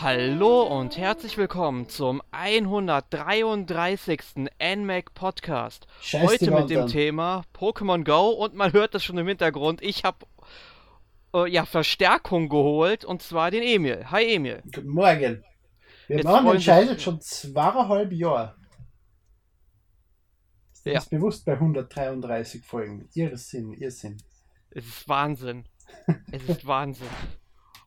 Hallo und herzlich willkommen zum 133. NMAC Podcast. Scheiß Heute mit dem an. Thema Pokémon Go und man hört das schon im Hintergrund. Ich habe äh, ja Verstärkung geholt und zwar den Emil. Hi Emil. Guten Morgen. Wir Jetzt machen den Scheiß jetzt schon zweieinhalb Jahre. Ist dir Ja. das bewusst bei 133 Folgen? Irrsinn, Irrsinn. Es ist Wahnsinn. Es ist Wahnsinn.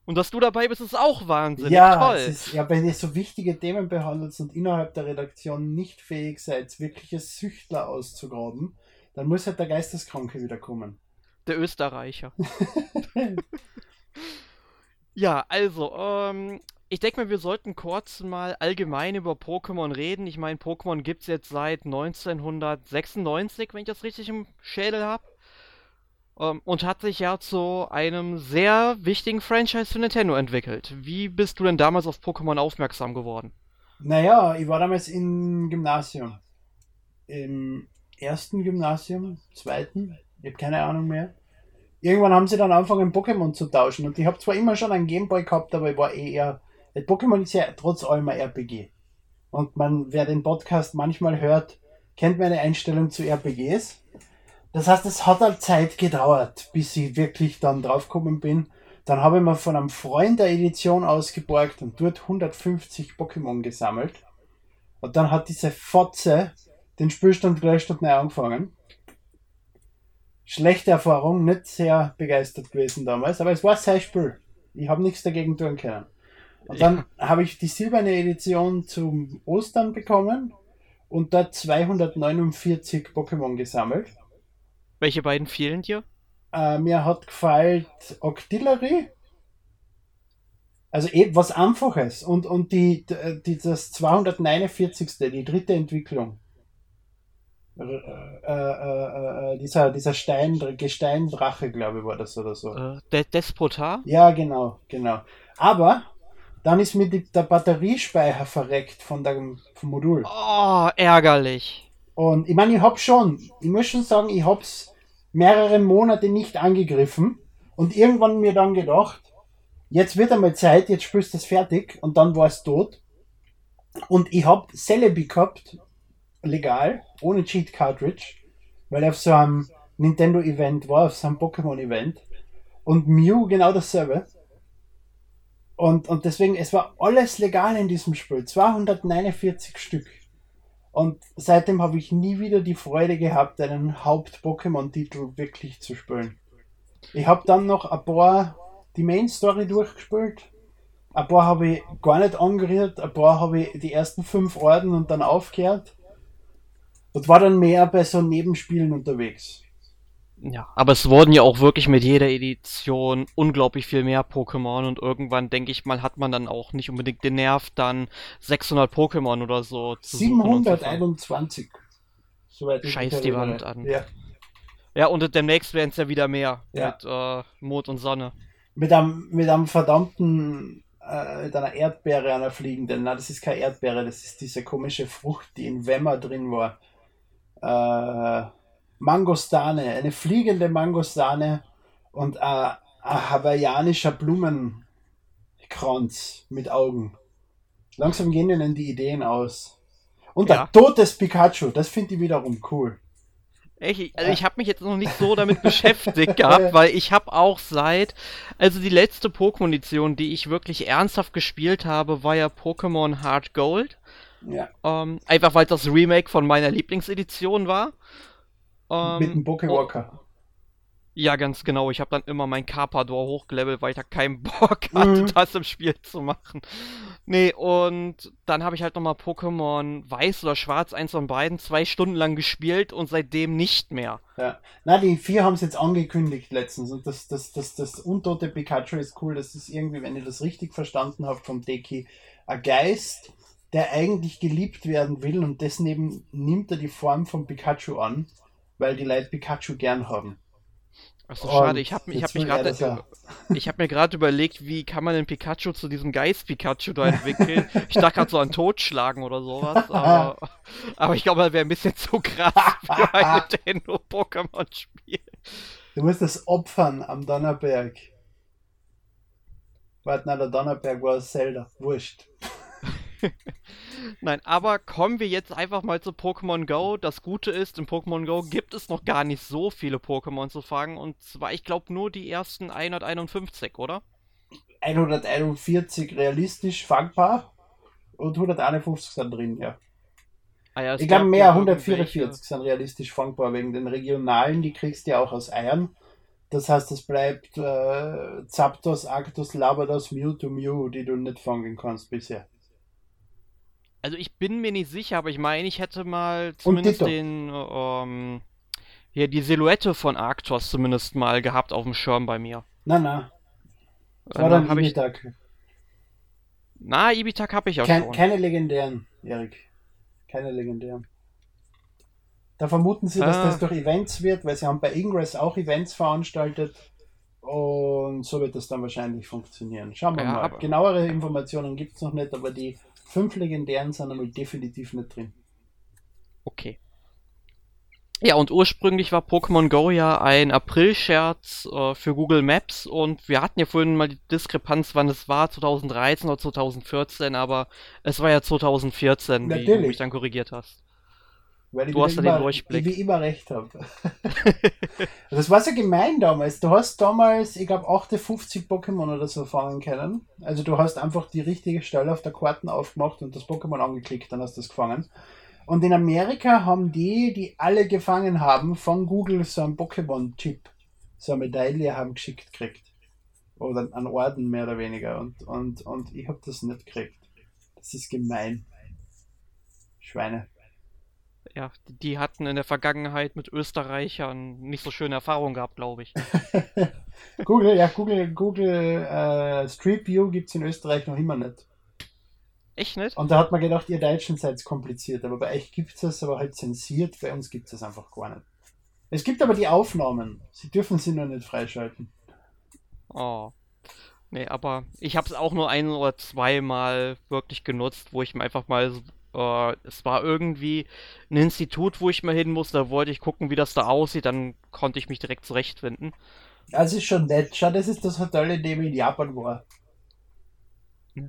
Und dass du dabei bist, ist auch Wahnsinn. ja, Toll. ist, ja, wenn ihr so wichtige Themen behandelt und innerhalb der Redaktion nicht fähig seid, wirkliche Süchtler auszugraben, dann muss halt der Geisteskranke wieder kommen. Der Österreicher. ja, also, ähm, ich denke mal, wir sollten kurz mal allgemein über Pokémon reden. Ich meine, Pokémon gibt es jetzt seit 1996, wenn ich das richtig im Schädel habe. Ähm, und hat sich ja zu einem sehr wichtigen Franchise für Nintendo entwickelt. Wie bist du denn damals auf Pokémon aufmerksam geworden? Naja, ich war damals im Gymnasium. Im ersten Gymnasium, zweiten, ich habe keine Ahnung mehr. Irgendwann haben sie dann angefangen, Pokémon zu tauschen. Und ich habe zwar immer schon einen Gameboy gehabt, aber ich war eh eher. Pokémon ist ja trotz allem ein RPG. Und man, wer den Podcast manchmal hört, kennt meine Einstellung zu RPGs. Das heißt, es hat halt Zeit gedauert, bis ich wirklich dann draufgekommen bin. Dann habe ich mir von einem Freund der Edition ausgeborgt und dort 150 Pokémon gesammelt. Und dann hat diese Fotze den Spielstand gleich statt neu angefangen. Schlechte Erfahrung, nicht sehr begeistert gewesen damals, aber es war sein Spiel. Ich habe nichts dagegen tun können. Und dann habe ich die silberne Edition zum Ostern bekommen und dort 249 Pokémon gesammelt. Welche beiden fehlen dir? Äh, mir hat gefallen Octillery. Also eh was Einfaches. Und, und die, die, das 249. die dritte Entwicklung. Äh, äh, äh, äh, dieser dieser Stein, Gesteindrache, glaube ich, war das oder so. Äh, De Despotar? Ja, genau, genau. Aber dann ist mir die, der Batteriespeicher verreckt von der, vom Modul. Oh, ärgerlich. Und ich meine, ich hab schon, ich muss schon sagen, ich hab's mehrere Monate nicht angegriffen und irgendwann mir dann gedacht, jetzt wird einmal Zeit, jetzt spielst du es fertig und dann war es tot. Und ich hab Celebi gehabt, legal, ohne Cheat Cartridge, weil er auf so einem Nintendo Event war, auf so einem Pokémon Event. Und Mew genau dasselbe. Und, und deswegen, es war alles legal in diesem Spiel. 249 Stück. Und seitdem habe ich nie wieder die Freude gehabt, einen Haupt-Pokémon-Titel wirklich zu spielen. Ich habe dann noch ein paar die Main-Story durchgespielt. Ein paar habe ich gar nicht angerührt, ein paar habe ich die ersten fünf Orden und dann aufgehört. Und war dann mehr bei so Nebenspielen unterwegs. Ja, aber es wurden ja auch wirklich mit jeder Edition unglaublich viel mehr Pokémon und irgendwann, denke ich mal, hat man dann auch nicht unbedingt den Nerv, dann 600 Pokémon oder so zu suchen und zu fangen. 721. Soweit ich Scheiß die. Wand an. Ja. Ja, und demnächst werden es ja wieder mehr Ja. mit äh, Mond und Sonne. Mit einem, mit einem verdammten, äh, mit einer Erdbeere, einer fliegenden. Nein, das ist keine Erdbeere, das ist diese komische Frucht, die in Wemmer drin war. Äh, Mangostane, eine fliegende Mangostane und äh, ein hawaiianischer Blumenkranz mit Augen. Langsam gehen ihnen die Ideen aus. Und Ja. ein totes Pikachu, das finde ich wiederum cool. Ich, also ich habe mich jetzt noch nicht so damit beschäftigt gehabt, weil ich habe auch seit, also die letzte Pokémon-Edition, die ich wirklich ernsthaft gespielt habe, war ja Pokémon Heart Gold. Ja, Ähm, einfach weil das Remake von meiner Lieblingsedition war. Ähm, mit dem Pokewalker. Ja, ganz genau. Ich habe dann immer mein Carpador hochgelevelt, weil ich da keinen Bock hatte, Mhm. das im Spiel zu machen. Nee, und dann habe ich halt nochmal Pokémon Weiß oder Schwarz, eins von beiden, zwei Stunden lang gespielt und seitdem nicht mehr. Ja. Na, die vier haben es jetzt angekündigt letztens und das, das, das, das untote Pikachu ist cool. Das ist irgendwie, wenn ihr das richtig verstanden habt vom Deki, ein Geist, der eigentlich geliebt werden will und deswegen nimmt er die Form von Pikachu an, weil die Leute Pikachu gern haben. Achso, schade. Ich habe hab mich er gerade ja. ich habe mir gerade überlegt, wie kann man den Pikachu zu diesem Geist Pikachu da entwickeln? ich dachte gerade so an Totschlagen oder sowas, aber, aber ich glaube, das wäre ein bisschen zu krass für ein Nintendo Pokémon Spiel. Du musst das opfern am Donnerberg. Warte, nein, der Donnerberg war Zelda. Wurscht. Nein, aber kommen wir jetzt einfach mal zu Pokémon Go. Das Gute ist, in Pokémon Go gibt es noch gar nicht so viele Pokémon zu fangen. Und zwar, ich glaube, nur die ersten 151, oder? 141 realistisch fangbar und 151 sind drin, ja. Ah ja ich glaube, mehr, 144 sind realistisch fangbar wegen den regionalen, die kriegst du ja auch aus Eiern. Das heißt, es bleibt äh, Zapdos, Arctos, Labrados, Mewtwo, Mew, die du nicht fangen kannst bisher. Also ich bin mir nicht sicher, aber ich meine, ich hätte mal zumindest den, ähm, ja, die Silhouette von Arctos zumindest mal gehabt auf dem Schirm bei mir. Na, na. Das war dann, dann Ibitak. Ich... Na, Ibitak habe ich auch Kein, schon. Keine legendären, Erik. Keine legendären. Da vermuten sie, dass ah. das durch Events wird, weil sie haben bei Ingress auch Events veranstaltet. Und so wird das dann wahrscheinlich funktionieren. Schauen wir ja, mal. Genauere Informationen gibt es noch nicht, aber die fünf legendären sind einmal definitiv nicht drin. Okay. Ja, und ursprünglich war Pokémon Go ja ein April-Scherz äh, für Google Maps und wir hatten ja vorhin mal die Diskrepanz, wann es war, 2013 oder 2014, aber es war ja 2014, Natürlich. wie du mich dann korrigiert hast. Weil ich du hast ja den Durchblick. Wie immer recht habe. das war so gemein damals. Du hast damals, ich glaube, 58 Pokémon oder so fangen können. Also du hast einfach die richtige Stelle auf der Karten aufgemacht und das Pokémon angeklickt, dann hast du es gefangen. Und in Amerika haben die, die alle gefangen haben, von Google so einen Pokémon-Chip, so eine Medaille haben geschickt gekriegt. Oder einen Orden mehr oder weniger. Und, und, und ich habe das nicht gekriegt. Das ist gemein. Schweine ja, die hatten in der Vergangenheit mit Österreichern nicht so schöne Erfahrungen gehabt, glaube ich. Google, ja, Google, Google äh, Street View gibt es in Österreich noch immer nicht. Echt nicht? Und da hat man gedacht, ihr Deutschen seid kompliziert, aber bei euch gibt es das, aber halt zensiert, bei uns gibt es das einfach gar nicht. Es gibt aber die Aufnahmen, sie dürfen sie nur nicht freischalten. Oh. Nee, aber ich habe es auch nur ein oder zweimal wirklich genutzt, wo ich mir einfach mal Uh, es war irgendwie ein Institut, wo ich mal hin musste. Da wollte ich gucken, wie das da aussieht. Dann konnte ich mich direkt zurechtfinden. Das ist schon nett. Schau, das ist das Hotel, in dem ich in Japan war. Ja.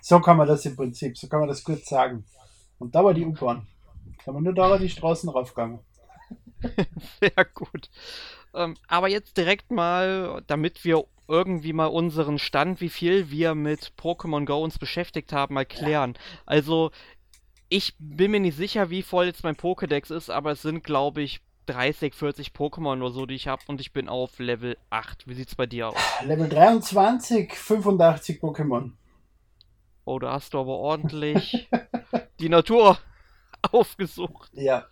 So kann man das im Prinzip, so kann man das gut sagen. Und da war die U-Bahn. Kann man nur da die Straßen raufgegangen. Sehr gut. Ähm, aber jetzt direkt mal, damit wir irgendwie mal unseren Stand, wie viel wir mit Pokémon Go uns beschäftigt haben, mal klären. Also, ich bin mir nicht sicher, wie voll jetzt mein Pokédex ist, aber es sind, glaube ich, 30, 40 Pokémon oder so, die ich habe und ich bin auf Level 8. Wie sieht's bei dir aus? Level 23, 85 Pokémon. Oh, da hast du aber ordentlich die Natur aufgesucht. Ja.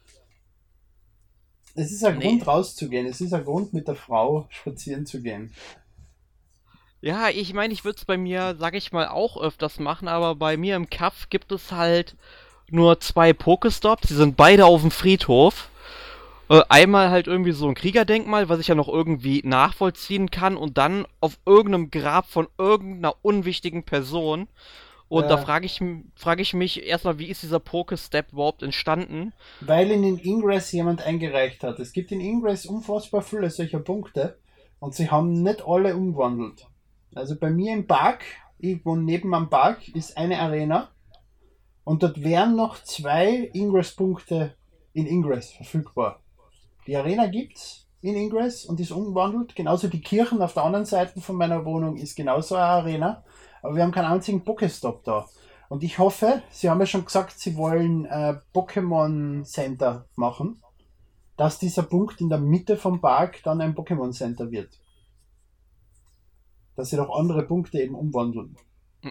Es ist ein nee. Grund rauszugehen. Es ist ein Grund mit der Frau spazieren zu gehen. Ja, ich meine, ich würde es bei mir, sag ich mal, auch öfters machen, aber bei mir im Kaff gibt es halt nur zwei Pokestops. Die sind beide auf dem Friedhof. Äh, einmal halt irgendwie so ein Kriegerdenkmal, was ich ja noch irgendwie nachvollziehen kann, und dann auf irgendeinem Grab von irgendeiner unwichtigen Person. Und ja. da frage ich, frag ich mich erstmal, wie ist dieser Pokestep überhaupt entstanden? Weil in den Ingress jemand eingereicht hat. Es gibt in Ingress unfassbar viele solcher Punkte und sie haben nicht alle umgewandelt. Also bei mir im Park, ich wohne neben am Park, ist eine Arena und dort wären noch zwei Ingress-Punkte in Ingress verfügbar. Die Arena gibt's in Ingress und ist umgewandelt. Genauso die Kirchen auf der anderen Seite von meiner Wohnung ist genauso eine Arena. Aber wir haben keinen einzigen Pokestop da. Und ich hoffe, Sie haben ja schon gesagt, Sie wollen äh, Pokémon Center machen, dass dieser Punkt in der Mitte vom Park dann ein Pokémon Center wird dass sie doch andere Punkte eben umwandeln.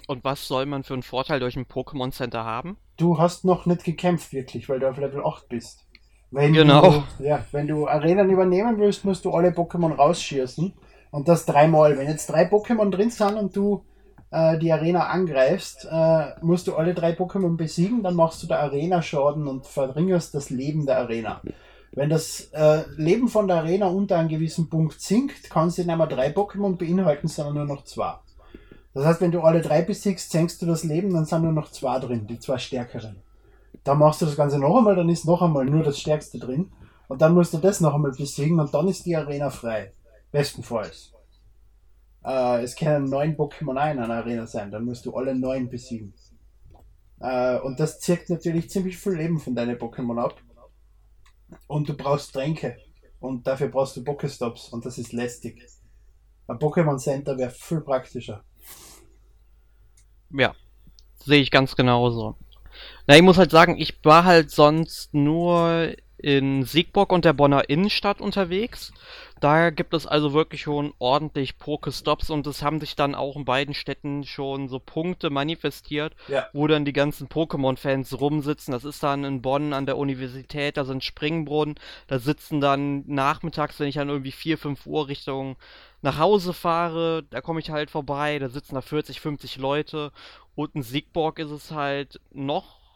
Und was soll man für einen Vorteil durch ein Pokémon Center haben? Du hast noch nicht gekämpft wirklich, weil du auf Level 8 bist. Wenn genau. Du, ja, wenn du Arenen übernehmen willst, musst du alle Pokémon rausschießen. Und das dreimal. Wenn jetzt drei Pokémon drin sind und du äh, die Arena angreifst, äh, musst du alle drei Pokémon besiegen, dann machst du der Arena Schaden und verringerst das Leben der Arena. Wenn das äh, Leben von der Arena unter einem gewissen Punkt sinkt, kann sie nicht mehr drei Pokémon beinhalten, sondern nur noch zwei. Das heißt, wenn du alle drei besiegst, senkst du das Leben, dann sind nur noch zwei drin, die zwei stärkeren. Dann machst du das Ganze noch einmal, dann ist noch einmal nur das Stärkste drin. Und dann musst du das noch einmal besiegen und dann ist die Arena frei. Bestenfalls. Äh, es können neun Pokémon in einer Arena sein, dann musst du alle neun besiegen. Äh, und das zirkt natürlich ziemlich viel Leben von deinen Pokémon ab. Und du brauchst Tränke. Und dafür brauchst du Pokestops. Und das ist lästig. Ein Pokémon Center wäre viel praktischer. Ja, sehe ich ganz genauso. Na, ich muss halt sagen, ich war halt sonst nur in Siegburg und der Bonner Innenstadt unterwegs. Da gibt es also wirklich schon ordentlich Pokestops und es haben sich dann auch in beiden Städten schon so Punkte manifestiert, ja. wo dann die ganzen Pokémon-Fans rumsitzen. Das ist dann in Bonn an der Universität, da sind Springbrunnen, da sitzen dann nachmittags, wenn ich dann irgendwie 4, 5 Uhr Richtung nach Hause fahre, da komme ich halt vorbei, da sitzen da 40, 50 Leute und in Siegburg ist es halt noch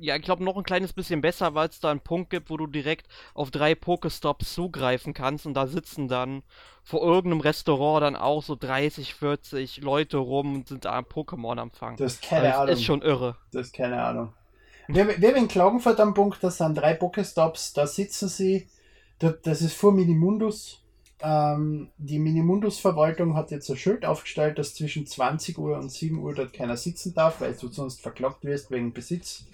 ja, ich glaube, noch ein kleines bisschen besser, weil es da einen Punkt gibt, wo du direkt auf drei Pokestops zugreifen kannst und da sitzen dann vor irgendeinem Restaurant dann auch so 30, 40 Leute rum und sind da am Pokémon empfangen. Das ist keine also, Ahnung. ist schon irre. Das ist keine Ahnung. Wir, wir haben in Klagenfurt am Punkt, das sind drei Pokestops, da sitzen sie, das ist vor Minimundus. Ähm, die Minimundus-Verwaltung hat jetzt ein Schild aufgestellt, dass zwischen 20 Uhr und 7 Uhr dort keiner sitzen darf, weil du sonst verklagt wirst wegen Besitz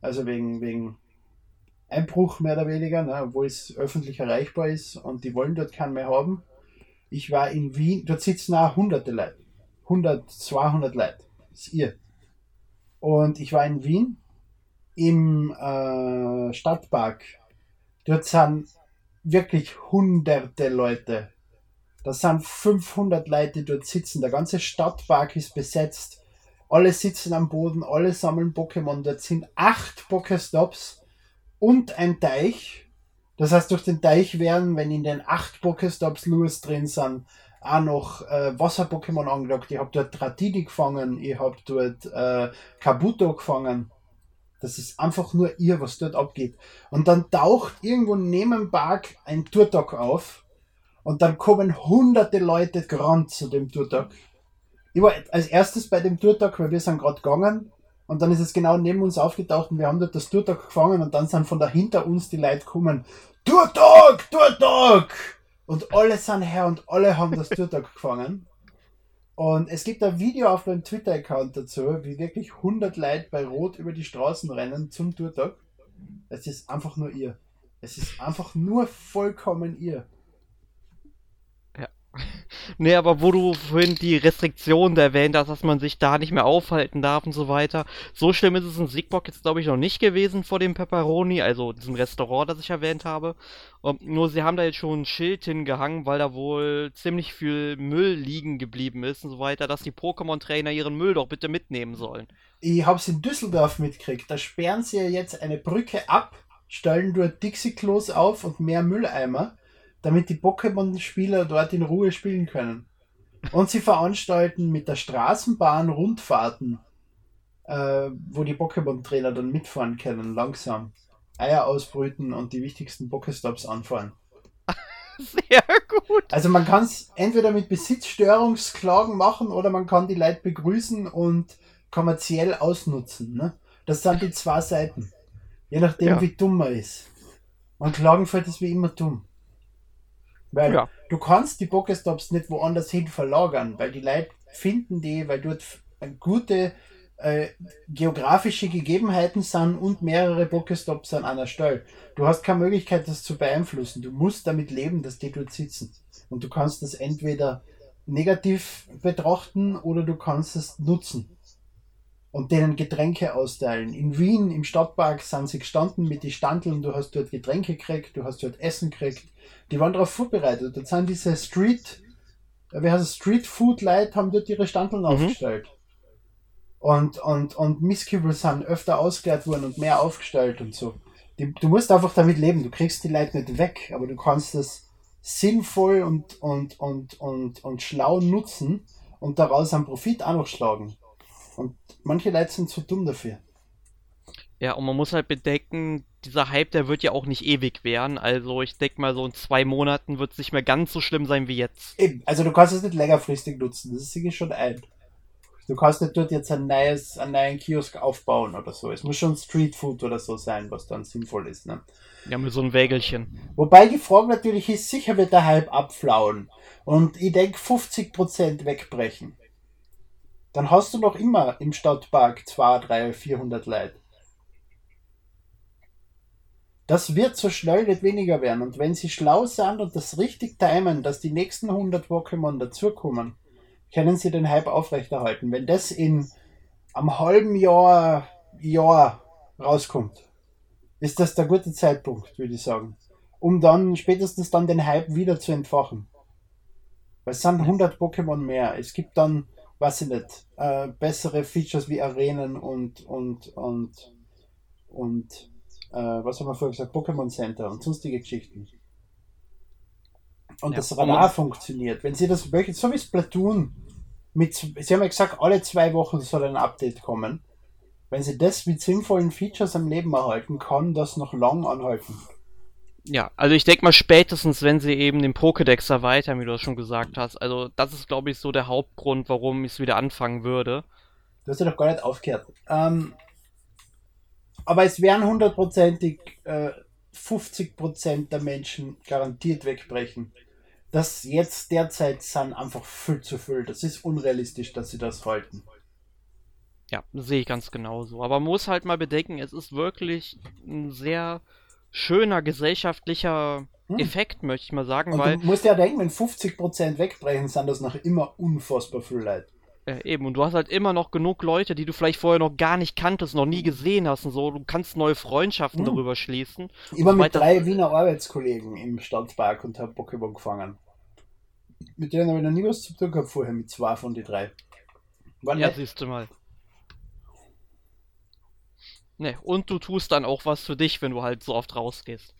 also wegen, wegen Einbruch mehr oder weniger, ne, obwohl es öffentlich erreichbar ist und die wollen dort keinen mehr haben. Ich war in Wien, dort sitzen auch hunderte Leute. 100, 200 Leute. Das ist ihr. Und ich war in Wien im äh, Stadtpark. Dort sind wirklich hunderte Leute. Da sind 500 Leute, die dort sitzen. Der ganze Stadtpark ist besetzt alle sitzen am Boden, alle sammeln Pokémon. Dort sind acht Pokéstops und ein Teich. Das heißt, durch den Teich werden, wenn in den acht Pokéstops Lures drin sind, auch noch äh, Wasser-Pokémon angelockt. Ich habe dort Dratini gefangen, ich habe dort äh, Kabuto gefangen. Das ist einfach nur ihr, was dort abgeht. Und dann taucht irgendwo neben dem Park ein Turtok auf und dann kommen hunderte Leute gerannt zu dem Turtok ich war als erstes bei dem Tourtag, weil wir sind gerade gegangen und dann ist es genau neben uns aufgetaucht und wir haben dort das Tourtag gefangen und dann sind von dahinter uns die Leute gekommen. Tourtag, Tourtag! Und alle sind her und alle haben das Tourtag gefangen. Und es gibt ein Video auf meinem Twitter-Account dazu, wie wirklich 100 Leute bei Rot über die Straßen rennen zum Tourtag. Es ist einfach nur ihr. Es ist einfach nur vollkommen ihr. Nee, aber wo du vorhin die Restriktionen erwähnt hast, dass man sich da nicht mehr aufhalten darf und so weiter. So schlimm ist es in Siegbock jetzt, glaube ich, noch nicht gewesen vor dem Pepperoni, also diesem Restaurant, das ich erwähnt habe. Und nur sie haben da jetzt schon ein Schild hingehangen, weil da wohl ziemlich viel Müll liegen geblieben ist und so weiter, dass die Pokémon-Trainer ihren Müll doch bitte mitnehmen sollen. Ich hab's in Düsseldorf mitgekriegt. Da sperren sie ja jetzt eine Brücke ab, stellen dort Dixie-Klos auf und mehr Mülleimer damit die Pokémon-Spieler dort in Ruhe spielen können. Und sie veranstalten mit der Straßenbahn Rundfahrten, äh, wo die Pokémon-Trainer dann mitfahren können, langsam. Eier ausbrüten und die wichtigsten Pokéstops anfahren. Sehr gut. Also man kann es entweder mit Besitzstörungsklagen machen oder man kann die Leute begrüßen und kommerziell ausnutzen. Ne? Das sind die zwei Seiten. Je nachdem, ja. wie dumm man ist. Und Klagenfeld ist wie immer dumm. Weil ja. du kannst die Pokestops nicht woanders hin verlagern, weil die Leute finden die, weil dort gute äh, geografische Gegebenheiten sind und mehrere Pokestops an einer Stelle. Du hast keine Möglichkeit, das zu beeinflussen. Du musst damit leben, dass die dort sitzen. Und du kannst das entweder negativ betrachten oder du kannst es nutzen und denen Getränke austeilen. In Wien im Stadtpark sind sie gestanden mit den Standeln, du hast dort Getränke gekriegt, du hast dort Essen gekriegt. Die waren darauf vorbereitet. Dort sind diese Street, wie heißt es, Street Food Leute haben dort ihre Standeln mhm. aufgestellt. Und, und, und Misskübel sind öfter ausgeleert worden und mehr aufgestellt und so. Die, du musst einfach damit leben. Du kriegst die Leute nicht weg, aber du kannst es sinnvoll und, und, und, und, und schlau nutzen und daraus einen Profit auch noch schlagen. Und manche Leute sind zu dumm dafür. Ja, und man muss halt bedenken, dieser Hype, der wird ja auch nicht ewig werden. Also ich denke mal, so in zwei Monaten wird es nicht mehr ganz so schlimm sein wie jetzt. Eben, also du kannst es nicht längerfristig nutzen, das ist sicher schon ein. Du kannst nicht dort jetzt ein neues, einen neuen Kiosk aufbauen oder so. Es muss schon Street Food oder so sein, was dann sinnvoll ist. Ne? Ja, mit so einem Wägelchen. Wobei die Frage natürlich ist, sicher wird der Hype abflauen. Und ich denke 50% wegbrechen. Dann hast du noch immer im Stadtpark 2, 3, 400 Leute. Das wird so schnell nicht weniger werden. Und wenn sie schlau sind und das richtig timen, dass die nächsten 100 Pokémon dazukommen, können sie den Hype aufrechterhalten. Wenn das in einem halben Jahr, Jahr rauskommt, ist das der gute Zeitpunkt, würde ich sagen. Um dann spätestens dann den Hype wieder zu entfachen. Weil es sind 100 Pokémon mehr. Es gibt dann, weiß ich nicht, äh, bessere Features wie Arenen und, und, und, und, äh, was haben wir vorher gesagt, Pokémon Center und sonstige Geschichten. Und ja, das Radar funktioniert. Wenn Sie das so wie Splatoon, mit, Sie haben ja gesagt, alle zwei Wochen soll ein Update kommen. Wenn Sie das mit sinnvollen Features am Leben erhalten, kann das noch lang anhalten. Ja, also ich denke mal spätestens, wenn sie eben den Pokédex erweitern, wie du das schon gesagt hast. Also das ist, glaube ich, so der Hauptgrund, warum ich es wieder anfangen würde. Du hast ja doch gar nicht aufgehört. Ähm, aber es werden hundertprozentig äh, 50% der Menschen garantiert wegbrechen. Das jetzt derzeit sind einfach viel zu viel. Das ist unrealistisch, dass sie das halten. Ja, sehe ich ganz genauso. Aber man muss halt mal bedenken, es ist wirklich ein sehr schöner gesellschaftlicher hm. Effekt, möchte ich mal sagen. Und weil du musst ja denken, wenn 50% wegbrechen, sind das noch immer unfassbar viel Leid. Eben, und du hast halt immer noch genug Leute, die du vielleicht vorher noch gar nicht kanntest, noch nie gesehen hast und so. Du kannst neue Freundschaften hm. darüber schließen. Immer mit drei Wiener Arbeitskollegen im Stadtpark und habe Pokémon gefangen. Mit denen habe ich noch nie was zu tun gehabt vorher, mit zwei von den drei. War ja, siehst du mal. Ne, und du tust dann auch was für dich, wenn du halt so oft rausgehst.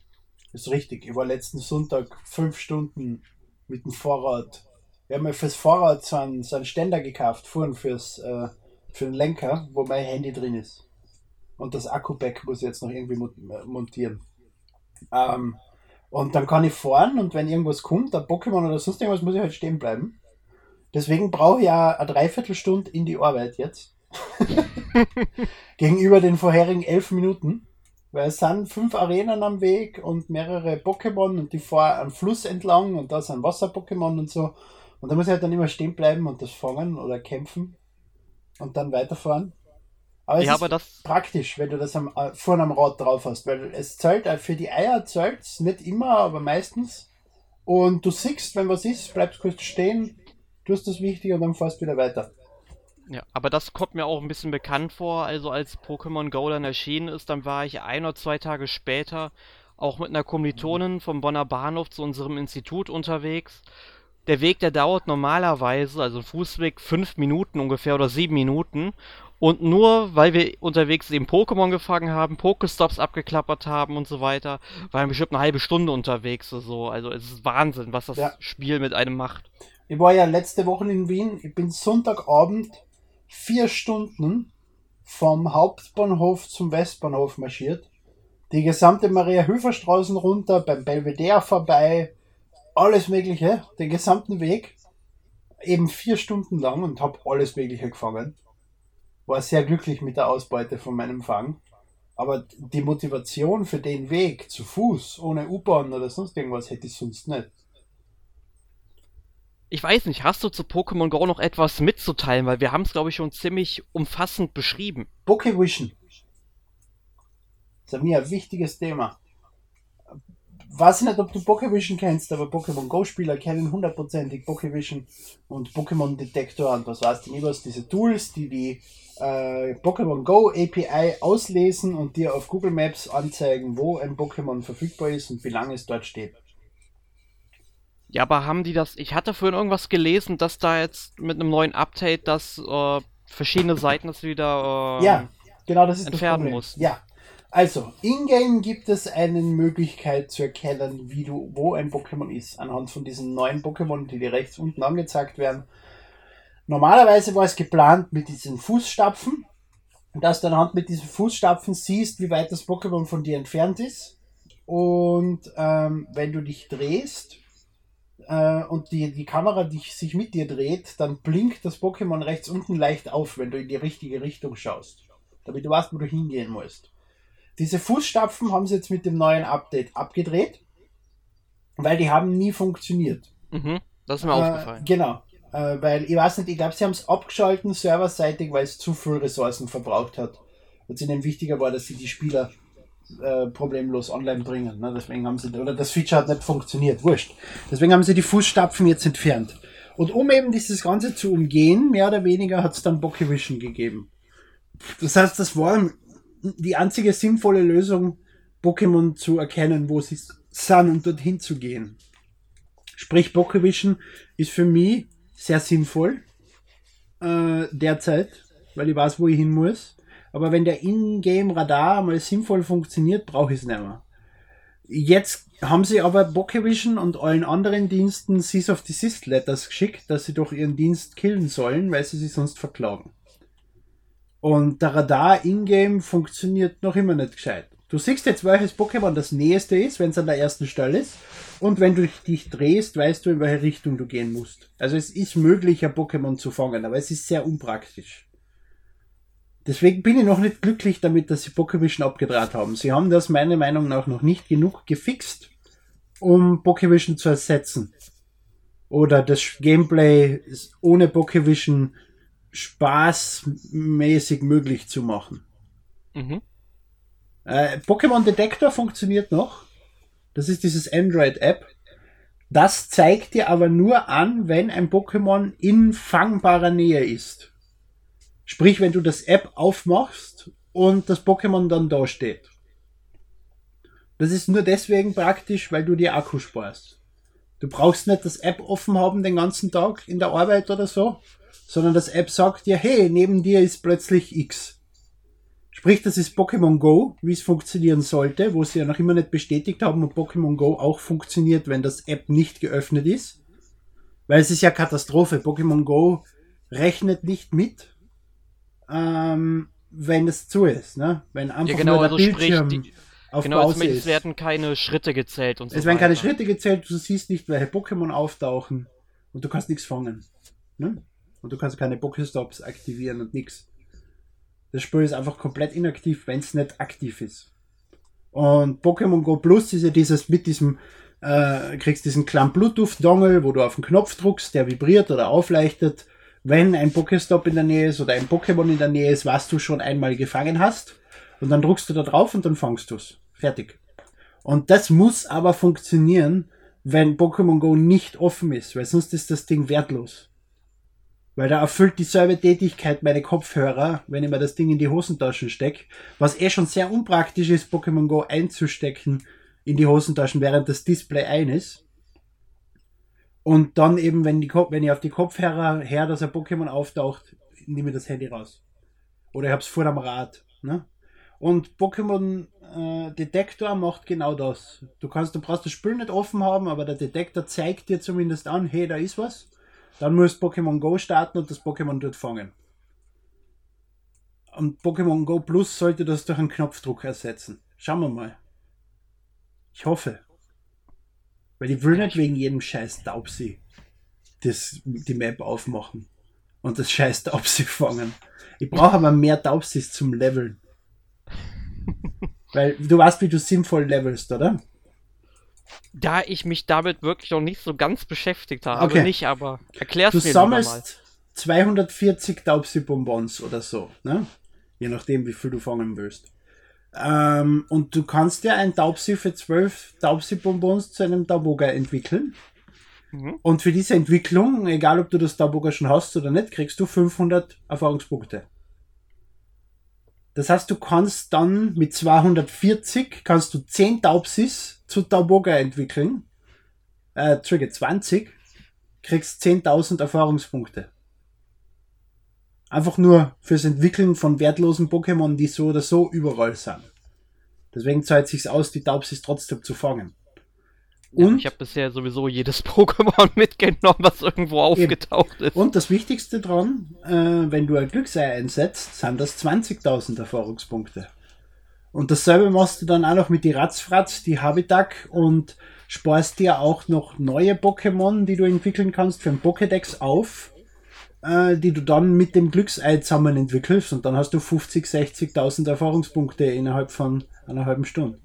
ist richtig. Ich war letzten Sonntag fünf Stunden mit dem Fahrrad. Wir haben mir fürs Fahrrad so einen, so einen Ständer gekauft, vorhin fürs, äh, für den Lenker, wo mein Handy drin ist. Und das Akku-Pack muss ich jetzt noch irgendwie montieren. Ähm, und dann kann ich fahren und wenn irgendwas kommt, ein Pokémon oder sonst irgendwas, muss ich halt stehen bleiben. Deswegen brauche ich ja eine Dreiviertelstunde in die Arbeit jetzt. Gegenüber den vorherigen elf Minuten. Weil es sind fünf Arenen am Weg und mehrere Pokémon und die fahren am Fluss entlang und da sind Wasser-Pokémon und so. Und da muss ich halt dann immer stehen bleiben und das fangen oder kämpfen und dann weiterfahren. Aber es ja, ist aber das... praktisch, wenn du das am, äh, vorne am Rad drauf hast, weil es zählt äh, für die Eier zählt nicht immer, aber meistens. Und du siehst, wenn was ist, bleibst kurz stehen, tust das wichtig und dann fährst wieder weiter. Ja, aber das kommt mir auch ein bisschen bekannt vor. Also als Pokémon Go dann erschienen ist, dann war ich ein oder zwei Tage später auch mit einer Kommilitonin vom Bonner Bahnhof zu unserem Institut unterwegs. Der Weg, der dauert normalerweise, also Fußweg, fünf Minuten ungefähr oder sieben Minuten. Und nur weil wir unterwegs eben Pokémon gefangen haben, Pokestops abgeklappert haben und so weiter, waren wir bestimmt eine halbe Stunde unterwegs oder so. Also es ist Wahnsinn, was das ja. Spiel mit einem macht. Ich war ja letzte Woche in Wien. Ich bin Sonntagabend vier Stunden vom Hauptbahnhof zum Westbahnhof marschiert. Die gesamte Maria-Höfer-Straßen runter, beim Belvedere vorbei, alles Mögliche, den gesamten Weg. Eben vier Stunden lang und habe alles Mögliche gefangen. War sehr glücklich mit der Ausbeute von meinem Fang. Aber die Motivation für den Weg zu Fuß, ohne U-Bahn oder sonst irgendwas, hätte ich sonst nicht. Ich weiß nicht, hast du zu Pokémon Go noch etwas mitzuteilen? Weil wir haben es, glaube ich, schon ziemlich umfassend beschrieben. Pokévision. Das ist mir ein wichtiges Thema. Weiß nicht, ob du Pokévision kennst, aber Pokémon Go-Spieler kennen hundertprozentig Pokévision und Pokémon Detektor und was weißt du nicht was, diese Tools, die die äh, Pokémon Go API auslesen und dir auf Google Maps anzeigen, wo ein Pokémon verfügbar ist und wie lange es dort steht. Ja, aber haben die das. Ich hatte vorhin irgendwas gelesen, dass da jetzt mit einem neuen Update das äh, verschiedene Seiten das wieder äh, ja, genau, das ist entfernen muss. Ja. Also, in-game gibt es eine Möglichkeit zu erkennen, wie du, wo ein Pokémon ist, anhand von diesen neuen Pokémon, die dir rechts unten angezeigt werden. Normalerweise war es geplant mit diesen Fußstapfen, dass du anhand mit diesen Fußstapfen siehst, wie weit das Pokémon von dir entfernt ist. Und ähm, wenn du dich drehst, äh, und die, die Kamera die sich mit dir dreht, dann blinkt das Pokémon rechts unten leicht auf, wenn du in die richtige Richtung schaust. Damit du weißt, wo du hingehen musst. Diese Fußstapfen haben sie jetzt mit dem neuen Update abgedreht, weil die haben nie funktioniert. Mhm, das ist mir Äh, aufgefallen. Genau. Äh, weil ich weiß nicht, ich glaube, sie haben es abgeschalten, serverseitig, weil es zu viel Ressourcen verbraucht hat. Und es ihnen wichtiger war, dass sie die Spieler äh, problemlos online bringen. Ne? Deswegen haben sie, oder das Feature hat nicht funktioniert, wurscht. Deswegen haben sie die Fußstapfen jetzt entfernt. Und um eben dieses Ganze zu umgehen, mehr oder weniger hat es dann Pokevision gegeben. Das heißt, das war die einzige sinnvolle Lösung, Pokémon zu erkennen, wo sie sind und dorthin zu gehen. Sprich, Pokevision ist für mich sehr sinnvoll äh, derzeit, weil ich weiß, wo ich hin muss. Aber wenn der Ingame-Radar mal sinnvoll funktioniert, brauche ich es nicht mehr. Jetzt haben sie aber Pokevision und allen anderen Diensten Cease of Desist Letters geschickt, dass sie doch ihren Dienst killen sollen, weil sie sich sonst verklagen. Und der Radar in-game funktioniert noch immer nicht gescheit. Du siehst jetzt, welches Pokémon das nächste ist, wenn es an der ersten Stelle ist. Und wenn du dich drehst, weißt du, in welche Richtung du gehen musst. Also es ist möglich, ein Pokémon zu fangen, aber es ist sehr unpraktisch. Deswegen bin ich noch nicht glücklich damit, dass sie Pokévision abgedraht haben. Sie haben das meiner Meinung nach noch nicht genug gefixt, um Pokévision zu ersetzen. Oder das Gameplay ohne Pokévision spaßmäßig möglich zu machen. Mhm. Äh, Pokémon Detector funktioniert noch. Das ist dieses Android-App. Das zeigt dir aber nur an, wenn ein Pokémon in fangbarer Nähe ist. Sprich, wenn du das App aufmachst und das Pokémon dann da steht. Das ist nur deswegen praktisch, weil du dir Akku sparst. Du brauchst nicht das App offen haben den ganzen Tag in der Arbeit oder so, sondern das App sagt dir, hey, neben dir ist plötzlich X. Sprich, das ist Pokémon Go, wie es funktionieren sollte, wo sie ja noch immer nicht bestätigt haben, ob Pokémon Go auch funktioniert, wenn das App nicht geöffnet ist. Weil es ist ja Katastrophe. Pokémon Go rechnet nicht mit, ähm, wenn es zu ist. Ne? Wenn einfach Ja, genau, nur der also sprich, Bildschirm die- auf Genau, Pause zumindest ist. werden keine Schritte gezählt und so Es werden keine weiter. Schritte gezählt, du siehst nicht, welche Pokémon auftauchen und du kannst nichts fangen. Ne? Und du kannst keine Pokéstops aktivieren und nichts. Das Spiel ist einfach komplett inaktiv, wenn es nicht aktiv ist. Und Pokémon Go Plus ist ja dieses mit diesem, äh, kriegst diesen kleinen Bluetooth-Dongle, wo du auf den Knopf druckst, der vibriert oder aufleuchtet. Wenn ein Pokéstop in der Nähe ist oder ein Pokémon in der Nähe ist, was du schon einmal gefangen hast. Und dann druckst du da drauf und dann fangst du es. Fertig. Und das muss aber funktionieren, wenn Pokémon Go nicht offen ist, weil sonst ist das Ding wertlos. Weil da erfüllt dieselbe Tätigkeit meine Kopfhörer, wenn ich mir das Ding in die Hosentaschen stecke, was eh schon sehr unpraktisch ist, Pokémon Go einzustecken in die Hosentaschen, während das Display ein ist. Und dann eben, wenn, die, wenn ich auf die Kopfhörer her, dass ein Pokémon auftaucht, nehme ich das Handy raus. Oder ich hab's vor dem Rad. Ne? Und Pokémon äh, Detektor macht genau das. Du kannst, du brauchst das Spiel nicht offen haben, aber der Detektor zeigt dir zumindest an, hey, da ist was. Dann musst Pokémon Go starten und das Pokémon dort fangen. Und Pokémon Go Plus sollte das durch einen Knopfdruck ersetzen. Schauen wir mal. Ich hoffe. Weil ich will nicht wegen jedem scheiß Taubsi das, die Map aufmachen und das scheiß Taubsi fangen. Ich brauche aber mehr Taubsis zum Leveln. Weil du weißt, wie du sinnvoll levelst, oder? Da ich mich damit wirklich noch nicht so ganz beschäftigt habe, Okay. nicht, aber erklär's Du mir lieber mal. sammelst 240 Taubsi-Bonbons oder so, ne? Je nachdem, wie viel du fangen willst. Ähm, und du kannst ja ein Taubsi für 12 Taubsi-Bonbons zu einem Tauboga entwickeln. Mhm. Und für diese Entwicklung, egal ob du das Tauboga schon hast oder nicht, kriegst du 500 Erfahrungspunkte. Das heißt, du kannst dann mit 240 kannst du 10 Taubsis zu Tauboga entwickeln. Äh, Trigger 20 kriegst 10.000 Erfahrungspunkte. Einfach nur fürs Entwickeln von wertlosen Pokémon, die so oder so überall sind. Deswegen zahlt sich's aus, die Taubsis trotzdem zu fangen. Ja, Und, ich habe bisher sowieso jedes Pokémon mitgenommen, was irgendwo aufgetaucht ist. und das Wichtigste dran, äh, wenn du ein Glücksei einsetzt, sind das 20.000 Erfahrungspunkte. Und dasselbe machst du dann auch noch mit die Ratzfratz, die Habitak und sparst dir auch noch neue Pokémon, die du entwickeln kannst für ein Pokédex auf, äh, die du dann mit dem Glücksei zusammen entwickelst und dann hast du 50, 60.000 Erfahrungspunkte innerhalb von einer halben Stunde.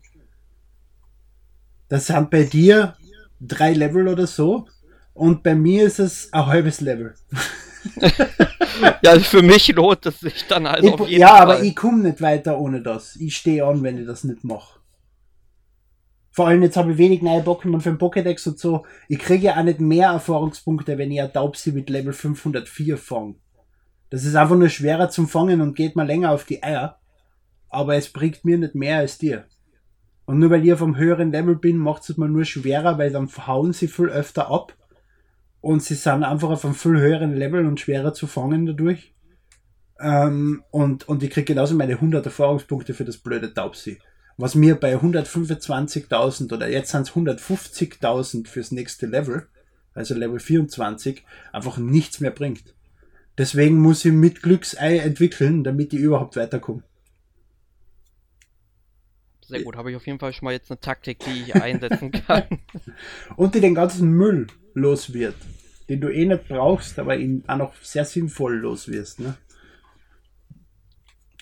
Das sind bei dir drei Level oder so und bei mir ist es ein halbes Level. ja, für mich lohnt es sich dann also ich, auf jeden Ja, Fall. aber ich komme nicht weiter ohne das. Ich stehe an, wenn ich das nicht mache. Vor allem jetzt habe ich wenig neue Pokémon für den Pokédex und so. Ich kriege ja auch nicht mehr Erfahrungspunkte, wenn ich ein Taubsi mit Level 504 fange. Das ist einfach nur schwerer zum Fangen und geht mal länger auf die Eier. Aber es bringt mir nicht mehr als dir. Und nur weil ich auf einem höheren Level bin, macht es mir nur schwerer, weil dann hauen sie viel öfter ab. Und sie sind einfach auf einem viel höheren Level und schwerer zu fangen dadurch. Ähm, und, und ich kriege genauso meine 100 Erfahrungspunkte für das blöde Taubsi. Was mir bei 125.000 oder jetzt sind es 150.000 fürs nächste Level, also Level 24, einfach nichts mehr bringt. Deswegen muss ich mit Glücksei entwickeln, damit ich überhaupt weiterkomme. Sehr gut, habe ich auf jeden Fall schon mal jetzt eine Taktik, die ich einsetzen kann. Und die den ganzen Müll los wird, den du eh nicht brauchst, aber ihn auch noch sehr sinnvoll los wirst. Ne?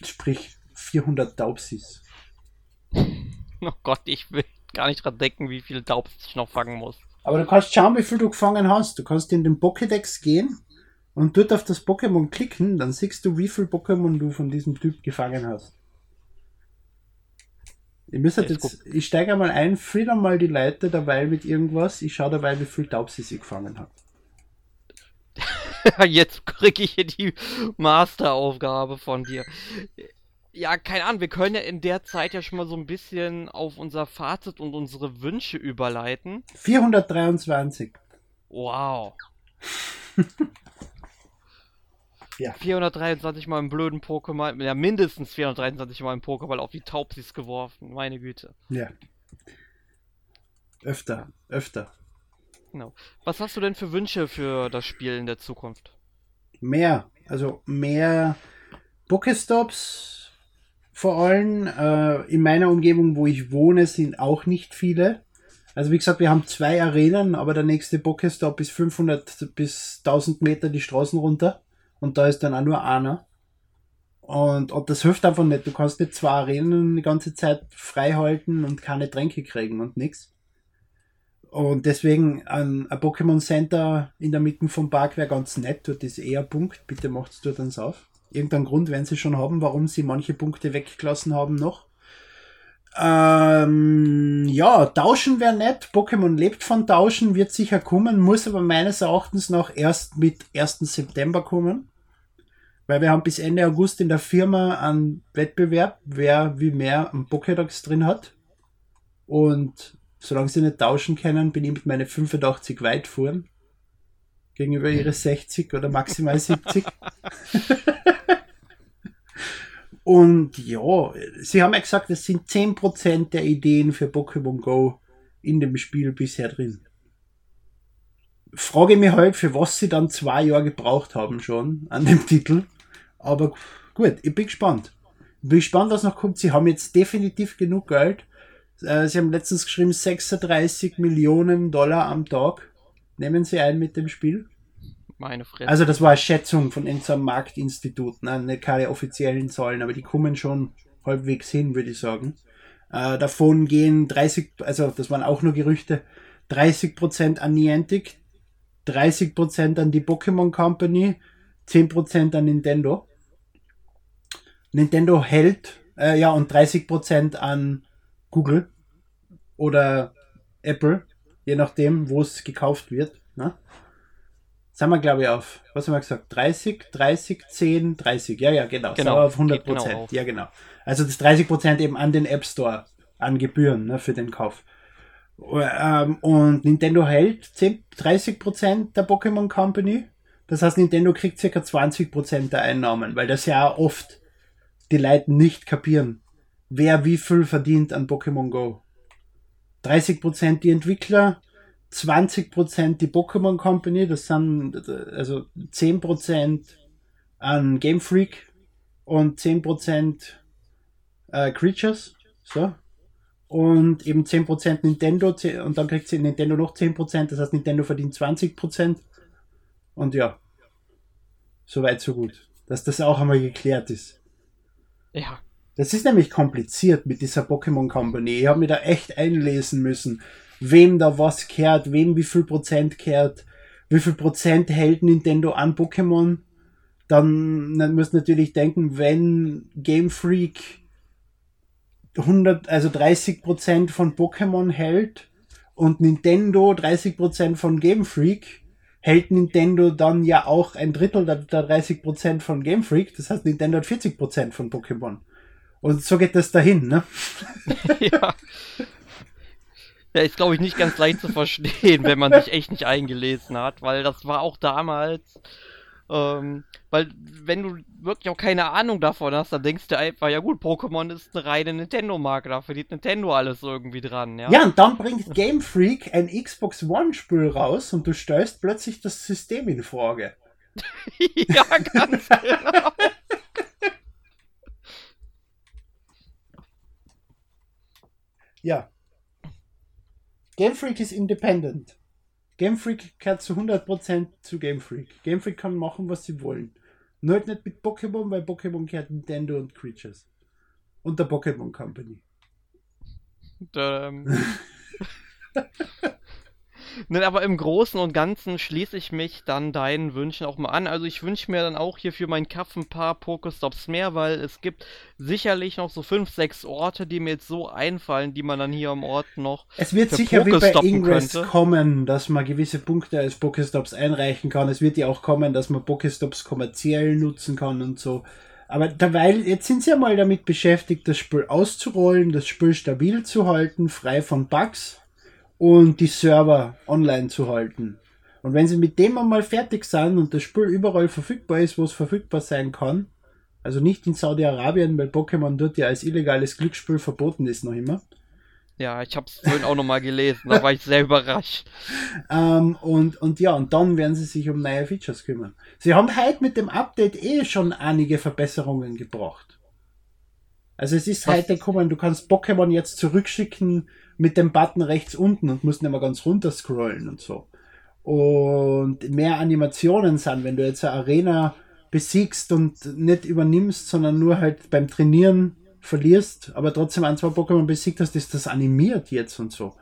Sprich 400 Taubsis. oh Gott, ich will gar nicht dran denken, wie viel Daubs ich noch fangen muss. Aber du kannst schauen, wie viel du gefangen hast. Du kannst in den Pokédex gehen und dort auf das Pokémon klicken, dann siehst du, wie viel Pokémon du von diesem Typ gefangen hast. Ist jetzt, ich steige mal ein, frieder mal die Leute dabei mit irgendwas. Ich schaue dabei, wie viel Taubsis ich gefangen habe. Jetzt kriege ich hier die Masteraufgabe von dir. Ja, keine Ahnung, wir können ja in der Zeit ja schon mal so ein bisschen auf unser Fazit und unsere Wünsche überleiten. 423. Wow. Ja. 423 Mal im blöden Pokéball, ja mindestens 423 Mal im Pokéball auf die Taubsis geworfen, meine Güte. Ja. Öfter, öfter. Genau. Was hast du denn für Wünsche für das Spiel in der Zukunft? Mehr, also mehr Pokestops vor allem. Äh, in meiner Umgebung, wo ich wohne, sind auch nicht viele. Also wie gesagt, wir haben zwei Arenen, aber der nächste Pokestop ist 500 bis 1000 Meter die Straßen runter. Und da ist dann auch nur einer. Und, und das hilft einfach nicht. Du kannst nicht zwei Arenen die ganze Zeit frei halten und keine Tränke kriegen und nichts. Und deswegen ein, ein Pokémon Center in der Mitte vom Park wäre ganz nett. Dort ist eher Punkt. Bitte macht's dort dann auf. Irgendeinen Grund werden sie schon haben, warum sie manche Punkte weggelassen haben noch. Ähm, ja, tauschen wäre nett. Pokémon lebt von Tauschen, wird sicher kommen, muss aber meines Erachtens noch erst mit 1. September kommen. Weil wir haben bis Ende August in der Firma einen Wettbewerb, wer wie mehr einen Pokédex drin hat. Und solange sie nicht tauschen können, bin ich mit meinen 85 weit fuhren. Gegenüber ihre 60 oder maximal 70. Und ja, sie haben ja gesagt, es sind 10% der Ideen für Pokémon Go in dem Spiel bisher drin. Frage mich halt, für was sie dann zwei Jahre gebraucht haben schon an dem Titel. Aber gut, ich bin gespannt. Ich bin gespannt, was noch kommt. Sie haben jetzt definitiv genug Geld. Äh, Sie haben letztens geschrieben, 36 Millionen Dollar am Tag nehmen sie ein mit dem Spiel. Meine Fresse. Also das war eine Schätzung von unserem Marktinstitut, ne? nicht keine offiziellen Zahlen, aber die kommen schon halbwegs hin, würde ich sagen. Äh, davon gehen 30, also das waren auch nur Gerüchte, 30% an Niantic, 30% an die Pokémon Company, 10% an Nintendo. Nintendo hält, äh, ja, und 30% an Google oder Apple, je nachdem, wo es gekauft wird. Ne? Sind wir, glaube ich, auf, was haben wir gesagt? 30, 30, 10, 30. Ja, ja, genau. Genau, auf 100 geht genau Prozent. auf. ja, genau. Also das 30 Prozent eben an den App Store, an Gebühren ne, für den Kauf. Ähm, und Nintendo hält 10, 30 Prozent der Pokémon Company. Das heißt, Nintendo kriegt circa 20 Prozent der Einnahmen, weil das ja oft die Leute nicht kapieren, wer wie viel verdient an Pokémon Go. 30 Prozent die Entwickler, 20% die Pokémon Company, das sind also 10% an Game Freak und 10% äh, Creatures. So. und eben 10% Nintendo und dann kriegt sie Nintendo noch 10%, das heißt Nintendo verdient 20%. Und ja, soweit so gut, dass das auch einmal geklärt ist. Ja. Das ist nämlich kompliziert mit dieser Pokémon Company. Ich habe mir da echt einlesen müssen, wem da was kehrt, wem wie viel Prozent kehrt, wie viel Prozent hält Nintendo an Pokémon. Dann, dann muss natürlich denken, wenn Game Freak 100, also 30 Prozent von Pokémon hält und Nintendo 30 Prozent von Game Freak, hält Nintendo dann ja auch ein Drittel der, der 30 Prozent von Game Freak. Das heißt, Nintendo hat 40 Prozent von Pokémon. Und so geht das dahin, ne? ja. Ja, ist glaube ich nicht ganz leicht zu verstehen, wenn man sich echt nicht eingelesen hat, weil das war auch damals ähm, weil, wenn du wirklich auch keine Ahnung davon hast, dann denkst du einfach, ja gut, Pokémon ist eine reine Nintendo-Marke, da verdient Nintendo alles irgendwie dran, ja. Ja, und dann bringt Game Freak ein Xbox One-Spiel raus und du stellst plötzlich das System in Frage. ja, ganz genau. ja. Game Freak ist independent. Game Freak gehört zu 100% zu Game Freak. Game Freak kann machen, was sie wollen. Nur halt nicht mit Pokémon, weil Pokémon gehört Nintendo und Creatures. Und der Pokémon Company. Ähm. Nein, aber im Großen und Ganzen schließe ich mich dann deinen Wünschen auch mal an. Also ich wünsche mir dann auch hier für meinen Kaff ein paar Pokestops mehr, weil es gibt sicherlich noch so fünf, sechs Orte, die mir jetzt so einfallen, die man dann hier am Ort noch. Es wird sicher wie bei Ingress könnte. kommen, dass man gewisse Punkte als Pokestops einreichen kann. Es wird ja auch kommen, dass man Pokestops kommerziell nutzen kann und so. Aber derweil, jetzt sind sie ja mal damit beschäftigt, das Spiel auszurollen, das Spiel stabil zu halten, frei von Bugs und die Server online zu halten. Und wenn sie mit dem einmal fertig sind und das Spiel überall verfügbar ist, wo es verfügbar sein kann, also nicht in Saudi-Arabien, weil Pokémon dort ja als illegales Glücksspiel verboten ist noch immer. Ja, ich habe es vorhin auch nochmal gelesen, da war ich sehr überrascht. ähm, und, und ja, und dann werden sie sich um neue Features kümmern. Sie haben heute mit dem Update eh schon einige Verbesserungen gebracht. Also es ist Was? heute gekommen, du kannst Pokémon jetzt zurückschicken mit dem Button rechts unten und musst nicht mehr ganz runter scrollen und so. Und mehr Animationen sind, wenn du jetzt eine Arena besiegst und nicht übernimmst, sondern nur halt beim Trainieren verlierst, aber trotzdem ein, zwei Pokémon besiegt hast, ist das animiert jetzt und so.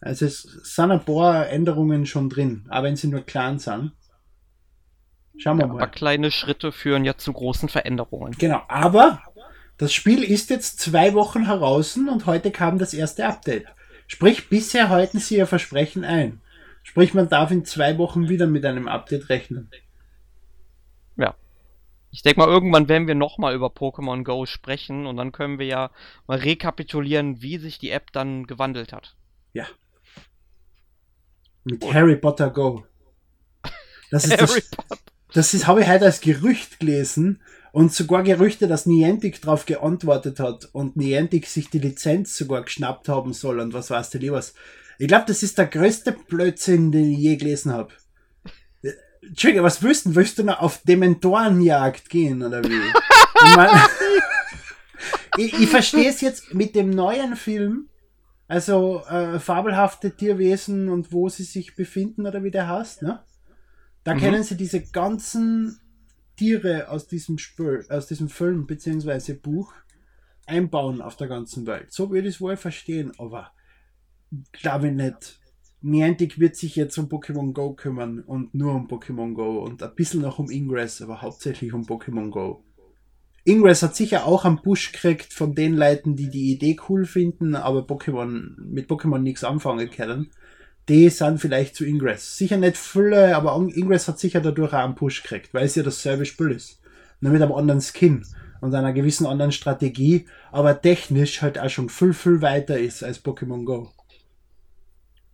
Also es sind ein paar Änderungen schon drin, aber wenn sie nur klein sind. Schauen wir ja, mal. Aber kleine Schritte führen ja zu großen Veränderungen. Genau, aber das Spiel ist jetzt zwei Wochen heraus und heute kam das erste Update. Sprich, bisher halten sie ihr Versprechen ein. Sprich, man darf in zwei Wochen wieder mit einem Update rechnen. Ja. Ich denke mal, irgendwann werden wir nochmal über Pokémon Go sprechen und dann können wir ja mal rekapitulieren, wie sich die App dann gewandelt hat. Ja. Mit und Harry Potter Go. Das ist Harry das, Potter. Das ist, habe ich heute als Gerücht gelesen und sogar Gerüchte, dass Niantic darauf geantwortet hat und Niantic sich die Lizenz sogar geschnappt haben soll und was weiß der was. Ich glaube, das ist der größte Blödsinn, den ich je gelesen habe. Entschuldigung, was willst du? Willst du noch auf Dementorenjagd gehen oder wie? ich, ich verstehe es jetzt mit dem neuen Film, also äh, fabelhafte Tierwesen und wo sie sich befinden oder wie der heißt, ne? Da mhm. können sie diese ganzen Tiere aus diesem Spiel, aus diesem Film bzw. Buch einbauen auf der ganzen Welt. So würde ich es wohl verstehen, aber glaube ich nicht. Niantic wird sich jetzt um Pokémon Go kümmern und nur um Pokémon Go und ein bisschen noch um Ingress, aber hauptsächlich um Pokémon Go. Ingress hat sicher auch einen Push gekriegt von den Leuten, die die Idee cool finden, aber Pokémon mit Pokémon nichts anfangen können die sind vielleicht zu Ingress. Sicher nicht viele, aber Ingress hat sicher dadurch auch einen Push gekriegt, weil es ja dasselbe Spiel ist. Nur mit einem anderen Skin und einer gewissen anderen Strategie, aber technisch halt auch schon viel, viel weiter ist als Pokémon Go.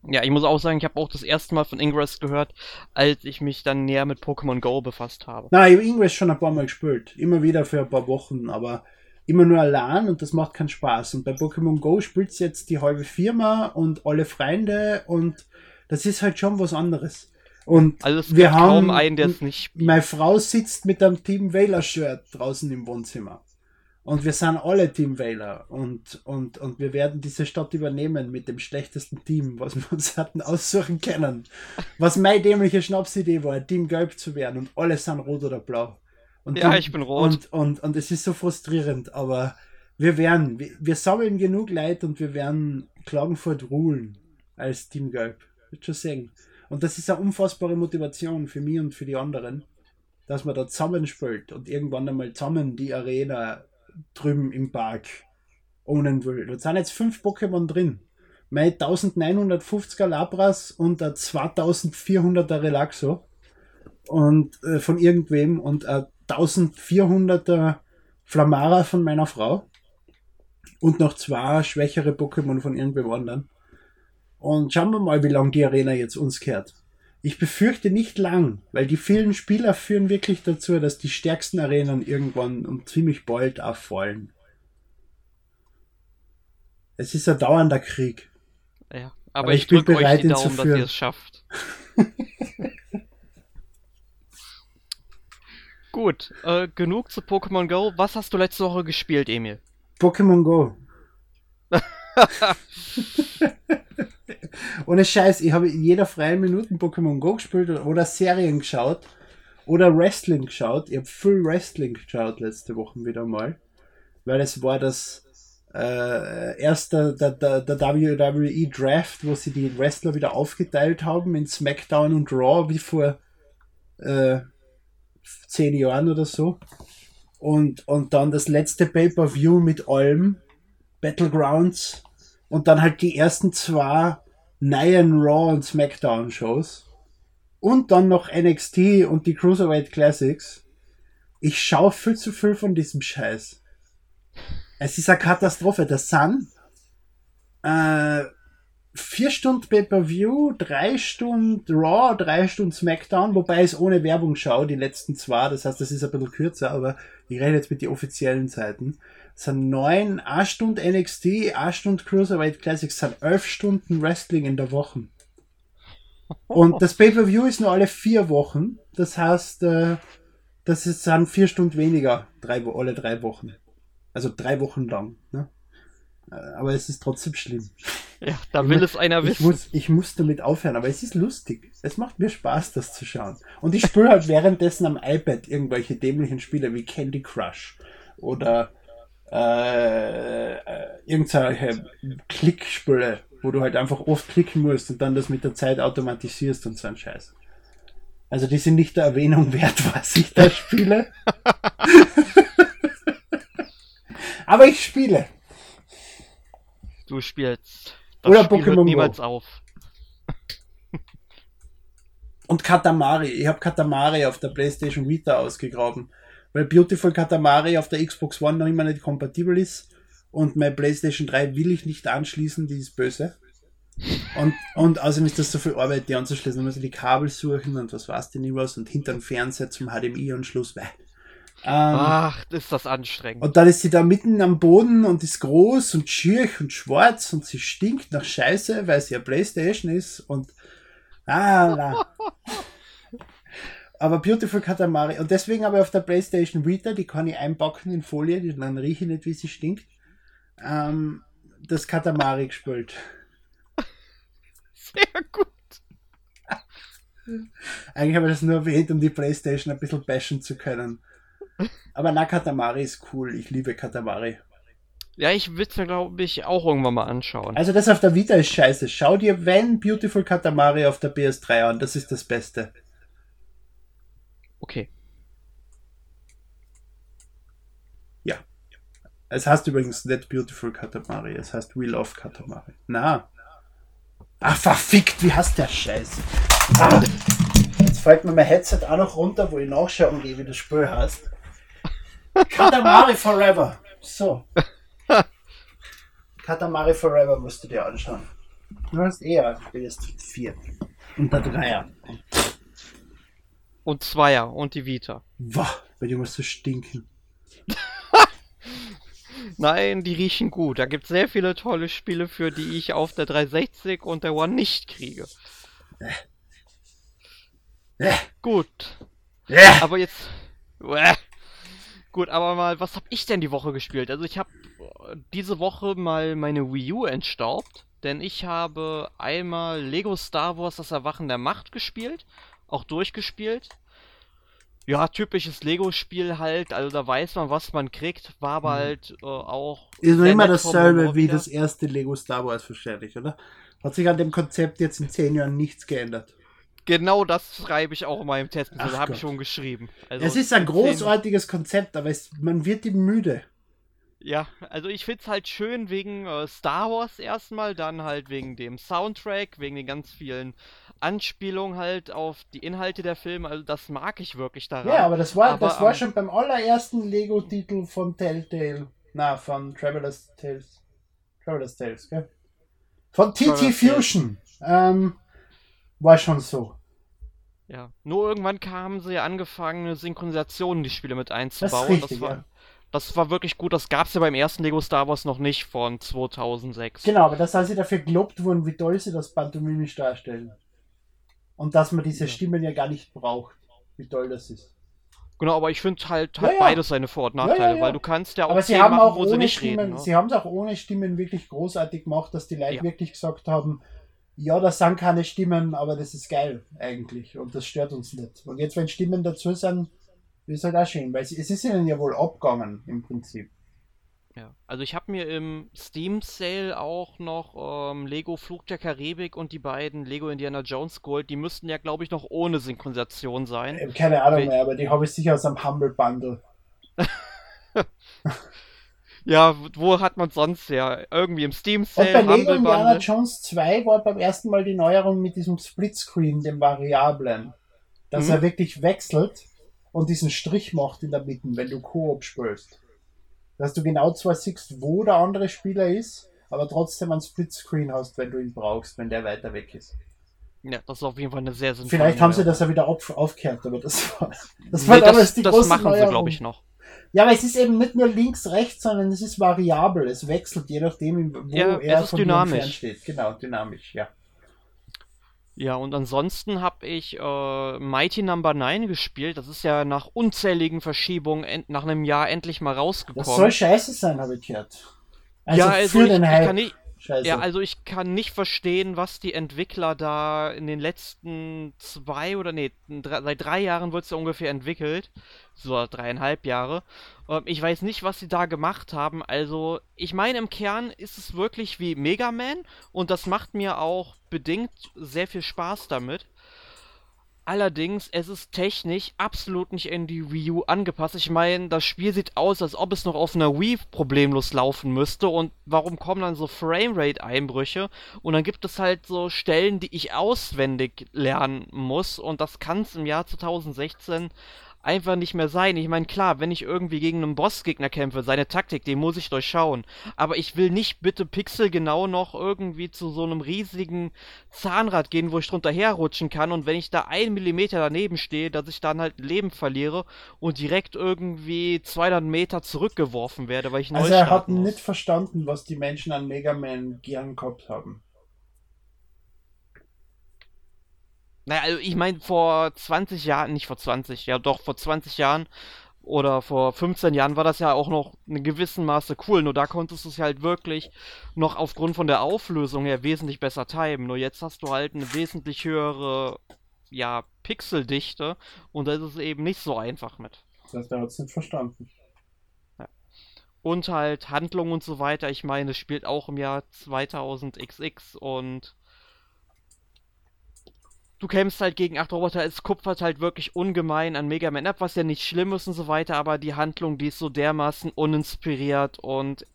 Ja, ich muss auch sagen, ich habe auch das erste Mal von Ingress gehört, als ich mich dann näher mit Pokémon Go befasst habe. Nein, ich habe Ingress schon ein paar Mal gespielt. Immer wieder für ein paar Wochen, aber immer nur allein und das macht keinen Spaß. Und bei Pokémon Go spielt jetzt die halbe Firma und alle Freunde und das ist halt schon was anderes. Und also wir haben einen, der es nicht spielt. Meine Frau sitzt mit einem Team Wähler Shirt draußen im Wohnzimmer. Und wir sind alle Team Wähler und, und, und wir werden diese Stadt übernehmen mit dem schlechtesten Team, was wir uns hatten aussuchen können. Was meine dämliche Schnapsidee war, Team Gelb zu werden und alle sind rot oder blau. Und ja, die, ich bin rot. Und, und, und es ist so frustrierend, aber wir werden, wir, wir sammeln genug Leid und wir werden Klagenfurt ruhen als Team Gelb. Wird schon sagen. Und das ist eine unfassbare Motivation für mich und für die anderen, dass man da zusammenspielt und irgendwann einmal zusammen die Arena drüben im Park ownen will. Da sind jetzt fünf Pokémon drin. Mein 1950er Labras und ein 2400er Relaxo und äh, von irgendwem und ein 1400er Flamara von meiner Frau und noch zwei schwächere Pokémon von irgendwem anderen. Und schauen wir mal, wie lange die Arena jetzt uns kehrt. Ich befürchte nicht lang, weil die vielen Spieler führen wirklich dazu, dass die stärksten Arenen irgendwann und ziemlich bald auffallen. Es ist ein dauernder Krieg. Ja, aber, aber ich, ich bin bereit, euch die Daumen, dass ihr es schafft. Gut, äh, genug zu Pokémon Go. Was hast du letzte Woche gespielt, Emil? Pokémon Go. Ohne Scheiß, ich habe in jeder freien Minute Pokémon Go gespielt oder Serien geschaut oder Wrestling geschaut. Ich habe viel Wrestling geschaut letzte Woche wieder mal, weil es war das äh, erste der, der, der WWE Draft, wo sie die Wrestler wieder aufgeteilt haben in SmackDown und Raw wie vor äh, zehn Jahren oder so. Und, und dann das letzte Pay-Per-View mit allem, Battlegrounds. Und dann halt die ersten zwei neuen Raw und SmackDown Shows. Und dann noch NXT und die Cruiserweight Classics. Ich schaue viel zu viel von diesem Scheiß. Es ist eine Katastrophe. Der Sun, äh, vier Stunden Pay-Per-View, drei Stunden Raw, drei Stunden SmackDown, wobei es ohne Werbung schaue, die letzten zwei, das heißt, das ist ein bisschen kürzer, aber ich rede jetzt mit den offiziellen Zeiten. Es sind neun, eine Stunde NXT, eine Stunde Cruiserweight Classics, es sind elf Stunden Wrestling in der Woche. Und das Pay-Per-View ist nur alle vier Wochen, das heißt, äh, das sind vier Stunden weniger, drei, alle drei Wochen. Also drei Wochen lang. Ne? Äh, aber es ist trotzdem schlimm. Ja, da will es einer wissen. Ich muss, ich muss damit aufhören, aber es ist lustig. Es macht mir Spaß, das zu schauen. Und ich spiele halt währenddessen am iPad irgendwelche dämlichen Spiele wie Candy Crush oder äh, äh, irgendwelche Klickspiele, wo du halt einfach oft klicken musst und dann das mit der Zeit automatisierst und so ein Scheiß. Also die sind nicht der Erwähnung wert, was ich da spiele. aber ich spiele. Du spielst. Das Oder Spiel Pokémon niemals Go. auf. Und Katamari. Ich habe Katamari auf der PlayStation Vita ausgegraben. Weil Beautiful Katamari auf der Xbox One noch immer nicht kompatibel ist. Und meine PlayStation 3 will ich nicht anschließen, die ist böse. Und, und außerdem ist das so viel Arbeit, die anzuschließen. Da muss ich die Kabel suchen und was weiß ich nicht was und hinter dem Fernseher zum HDMI-Anschluss. Ähm, Ach, ist das anstrengend. Und dann ist sie da mitten am Boden und ist groß und schier und schwarz und sie stinkt nach Scheiße, weil sie ja Playstation ist und ah, na. Aber Beautiful Katamari. Und deswegen habe ich auf der Playstation Vita, die kann ich einpacken in Folie, dann rieche ich nicht, wie sie stinkt, ähm, das Katamari gespielt. Sehr gut. Eigentlich habe ich das nur erwähnt, um die Playstation ein bisschen bashen zu können. Aber na, Katamari ist cool. Ich liebe Katamari. Ja, ich würde es mir, glaube ich, auch irgendwann mal anschauen. Also das auf der Vita ist scheiße. Schau dir wenn Beautiful Katamari auf der PS3 an. Das ist das Beste. Okay. Ja. Es heißt übrigens nicht Beautiful Katamari. Es heißt We Love Katamari. Na. Ach, verfickt. Wie heißt der Scheiß? Ah. Jetzt fällt mir mein Headset auch noch runter, wo ich nachschauen gehe, wie das Spiel heißt. Katamari Forever. So. Katamari Forever musst du dir anschauen. Du hast eher PS4 und der Dreier. Und Zweier und die Vita. Wah, bei dir musst du stinken. Nein, die riechen gut. Da gibt es sehr viele tolle Spiele für, die ich auf der 360 und der One nicht kriege. Äh. Äh. Gut. Äh. Aber jetzt. Äh. Gut, aber mal, was habe ich denn die Woche gespielt? Also ich habe diese Woche mal meine Wii U entstaubt, denn ich habe einmal Lego Star Wars Das Erwachen der Macht gespielt, auch durchgespielt. Ja, typisches Lego-Spiel halt, also da weiß man, was man kriegt, war aber mhm. halt äh, auch. Ist noch immer dasselbe wie das erste Lego Star Wars wahrscheinlich, oder? Hat sich an dem Konzept jetzt in zehn Jahren nichts geändert. Genau das schreibe ich auch in meinem Test. Das habe ich schon geschrieben. Also es ist ein großartiges Konzept, aber es, man wird ihm müde. Ja, also ich finde es halt schön wegen äh, Star Wars erstmal, dann halt wegen dem Soundtrack, wegen den ganz vielen Anspielungen halt auf die Inhalte der Filme. Also das mag ich wirklich daran. Ja, aber das war, aber, das war ähm, schon beim allerersten Lego-Titel von Telltale. Na, von Traveler's Tales. Traveler's Tales, gell? Von TT Fusion. Ähm, war schon so. Ja, nur irgendwann kamen sie angefangen, eine Synchronisation in die Spiele mit einzubauen. Das, richtig, das, war, ja. das war wirklich gut. Das gab es ja beim ersten Lego Star Wars noch nicht von 2006. Genau, aber das, als sie dafür gelobt wurden, wie toll sie das pantomimisch darstellen. Und dass man diese ja. Stimmen ja gar nicht braucht. Wie toll das ist. Genau, aber ich finde halt, hat ja, ja. beides seine Vor- und Nachteile, weil du kannst ja auch aber sie haben machen, auch wo sie nicht Stimmen, reden. Ne? Sie haben es auch ohne Stimmen wirklich großartig gemacht, dass die Leute wirklich gesagt haben, ja, das sind keine Stimmen, aber das ist geil eigentlich und das stört uns nicht. Und jetzt, wenn Stimmen dazu sind, ist halt auch schön, weil es ist ihnen ja wohl abgegangen im Prinzip. Ja, also ich habe mir im Steam Sale auch noch ähm, Lego Flug der Karibik und die beiden Lego Indiana Jones geholt. Die müssten ja, glaube ich, noch ohne Synchronisation sein. Äh, keine Ahnung mehr, aber die habe ich sicher aus einem Humble Bundle. Ja, wo hat man sonst ja? Irgendwie im Steam Sale. Und bei Lego Indiana Jones 2 war beim ersten Mal die Neuerung mit diesem Splitscreen, dem Variablen. Dass mhm. er wirklich wechselt und diesen Strich macht in der Mitte, wenn du Koop spielst. Dass du genau zwar siehst, wo der andere Spieler ist, aber trotzdem ein Splitscreen hast, wenn du ihn brauchst, wenn der weiter weg ist. Ja, das ist auf jeden Fall eine sehr sinnvolle Vielleicht haben sie das ja wieder auf, aufgehört, aber das war, das war nee, damals die das große machen Neuerung. sie, glaube ich, noch. Ja, aber es ist eben nicht nur links, rechts, sondern es ist variabel. Es wechselt je nachdem, wo ja, er von dynamisch. steht. Genau, dynamisch, ja. Ja, und ansonsten habe ich äh, Mighty Number no. 9 gespielt. Das ist ja nach unzähligen Verschiebungen nach einem Jahr endlich mal rausgekommen. Das soll scheiße sein, habe ich gehört. Also ja, also für ich, den Hype. Ich kann nicht, Scheiße. Ja, also ich kann nicht verstehen, was die Entwickler da in den letzten zwei oder nee, drei, seit drei Jahren wird es ja ungefähr entwickelt. So dreieinhalb Jahre. Ähm, ich weiß nicht, was sie da gemacht haben. Also, ich meine, im Kern ist es wirklich wie Mega Man und das macht mir auch bedingt sehr viel Spaß damit. Allerdings, es ist technisch absolut nicht in die Wii U angepasst. Ich meine, das Spiel sieht aus, als ob es noch auf einer Wii problemlos laufen müsste. Und warum kommen dann so Framerate-Einbrüche? Und dann gibt es halt so Stellen, die ich auswendig lernen muss. Und das kann es im Jahr 2016 einfach nicht mehr sein. Ich meine, klar, wenn ich irgendwie gegen einen Bossgegner kämpfe, seine Taktik, den muss ich durchschauen. Aber ich will nicht bitte pixelgenau noch irgendwie zu so einem riesigen Zahnrad gehen, wo ich drunter herrutschen kann und wenn ich da einen Millimeter daneben stehe, dass ich dann halt Leben verliere und direkt irgendwie 200 Meter zurückgeworfen werde, weil ich neu Also er hat muss. nicht verstanden, was die Menschen an Mega Man gern gehabt haben. Naja, also ich meine, vor 20 Jahren, nicht vor 20, ja doch, vor 20 Jahren oder vor 15 Jahren war das ja auch noch in gewissem Maße cool, nur da konntest du es halt wirklich noch aufgrund von der Auflösung her wesentlich besser timen. Nur jetzt hast du halt eine wesentlich höhere, ja, Pixeldichte und da ist es eben nicht so einfach mit. Das heißt, hat es nicht verstanden. Ja. Und halt Handlung und so weiter, ich meine, es spielt auch im Jahr 2000XX und du kämpfst halt gegen acht Roboter, es kupfert halt wirklich ungemein an Mega Man ab, was ja nicht schlimm ist und so weiter, aber die Handlung, die ist so dermaßen uninspiriert und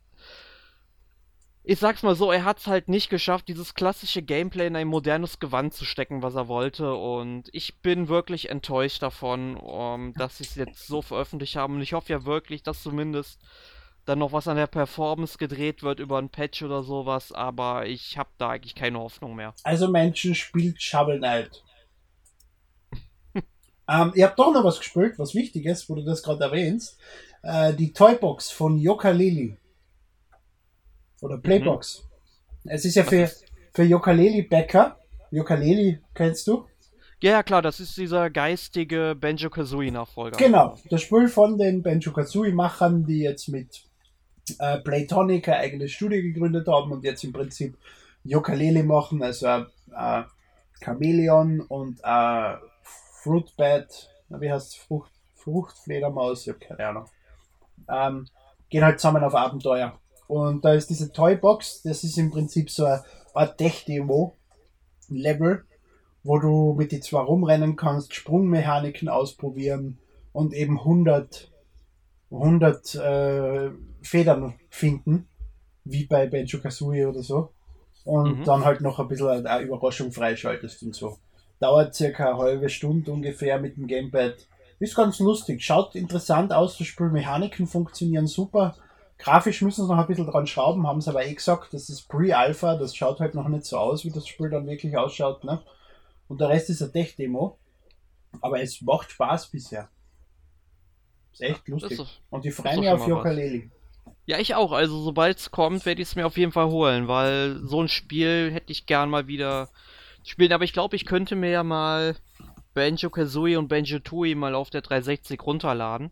ich sag's mal so, er hat's halt nicht geschafft, dieses klassische Gameplay in ein modernes Gewand zu stecken, was er wollte. Und ich bin wirklich enttäuscht davon, um, dass sie es jetzt so veröffentlicht haben. Und ich hoffe ja wirklich, dass zumindest dann noch was an der Performance gedreht wird über ein Patch oder sowas, aber ich habe da eigentlich keine Hoffnung mehr. Also Menschen spielt Shovel Knight. ähm, ihr habt doch noch was gespielt, was wichtig ist, wo du das gerade erwähnst. Äh, die Toybox von Yoka Lili. Oder Playbox. Mhm. Es ist ja für, für Yokaleli Bäcker. Yokaleli kennst du? Ja, ja, klar, das ist dieser geistige Banjo-Kazooie-Nachfolger. Genau, das Spiel von den Banjo-Kazooie-Machern, die jetzt mit äh, Playtonic eine eigene Studie gegründet haben und jetzt im Prinzip Ukulele machen, also äh, Chameleon und äh, Fruitbat, wie heißt es, Frucht, Fruchtfledermaus, ich habe keine Ahnung. Ähm, gehen halt zusammen auf Abenteuer. Und da ist diese Toybox, das ist im Prinzip so eine Art Tech-Demo-Level, wo du mit die zwei rumrennen kannst, Sprungmechaniken ausprobieren und eben 100, 100 äh, Federn finden, wie bei Benjo Kazooie oder so. Und mhm. dann halt noch ein bisschen eine Überraschung freischaltest und so. Dauert circa eine halbe Stunde ungefähr mit dem Gamepad. Ist ganz lustig, schaut interessant aus, die Spielmechaniken funktionieren super. Grafisch müssen sie noch ein bisschen dran schrauben, haben sie aber eh gesagt, das ist Pre-Alpha, das schaut halt noch nicht so aus, wie das Spiel dann wirklich ausschaut. Ne? Und der Rest ist eine Tech-Demo. Aber es macht Spaß bisher. Ist echt lustig. Ist, und ich freue mich auf Yokaleli. Ja, ich auch. Also sobald es kommt, werde ich es mir auf jeden Fall holen, weil so ein Spiel hätte ich gern mal wieder spielen. Aber ich glaube, ich könnte mir ja mal Banjo Kazooie und Banjo Tooie mal auf der 360 runterladen.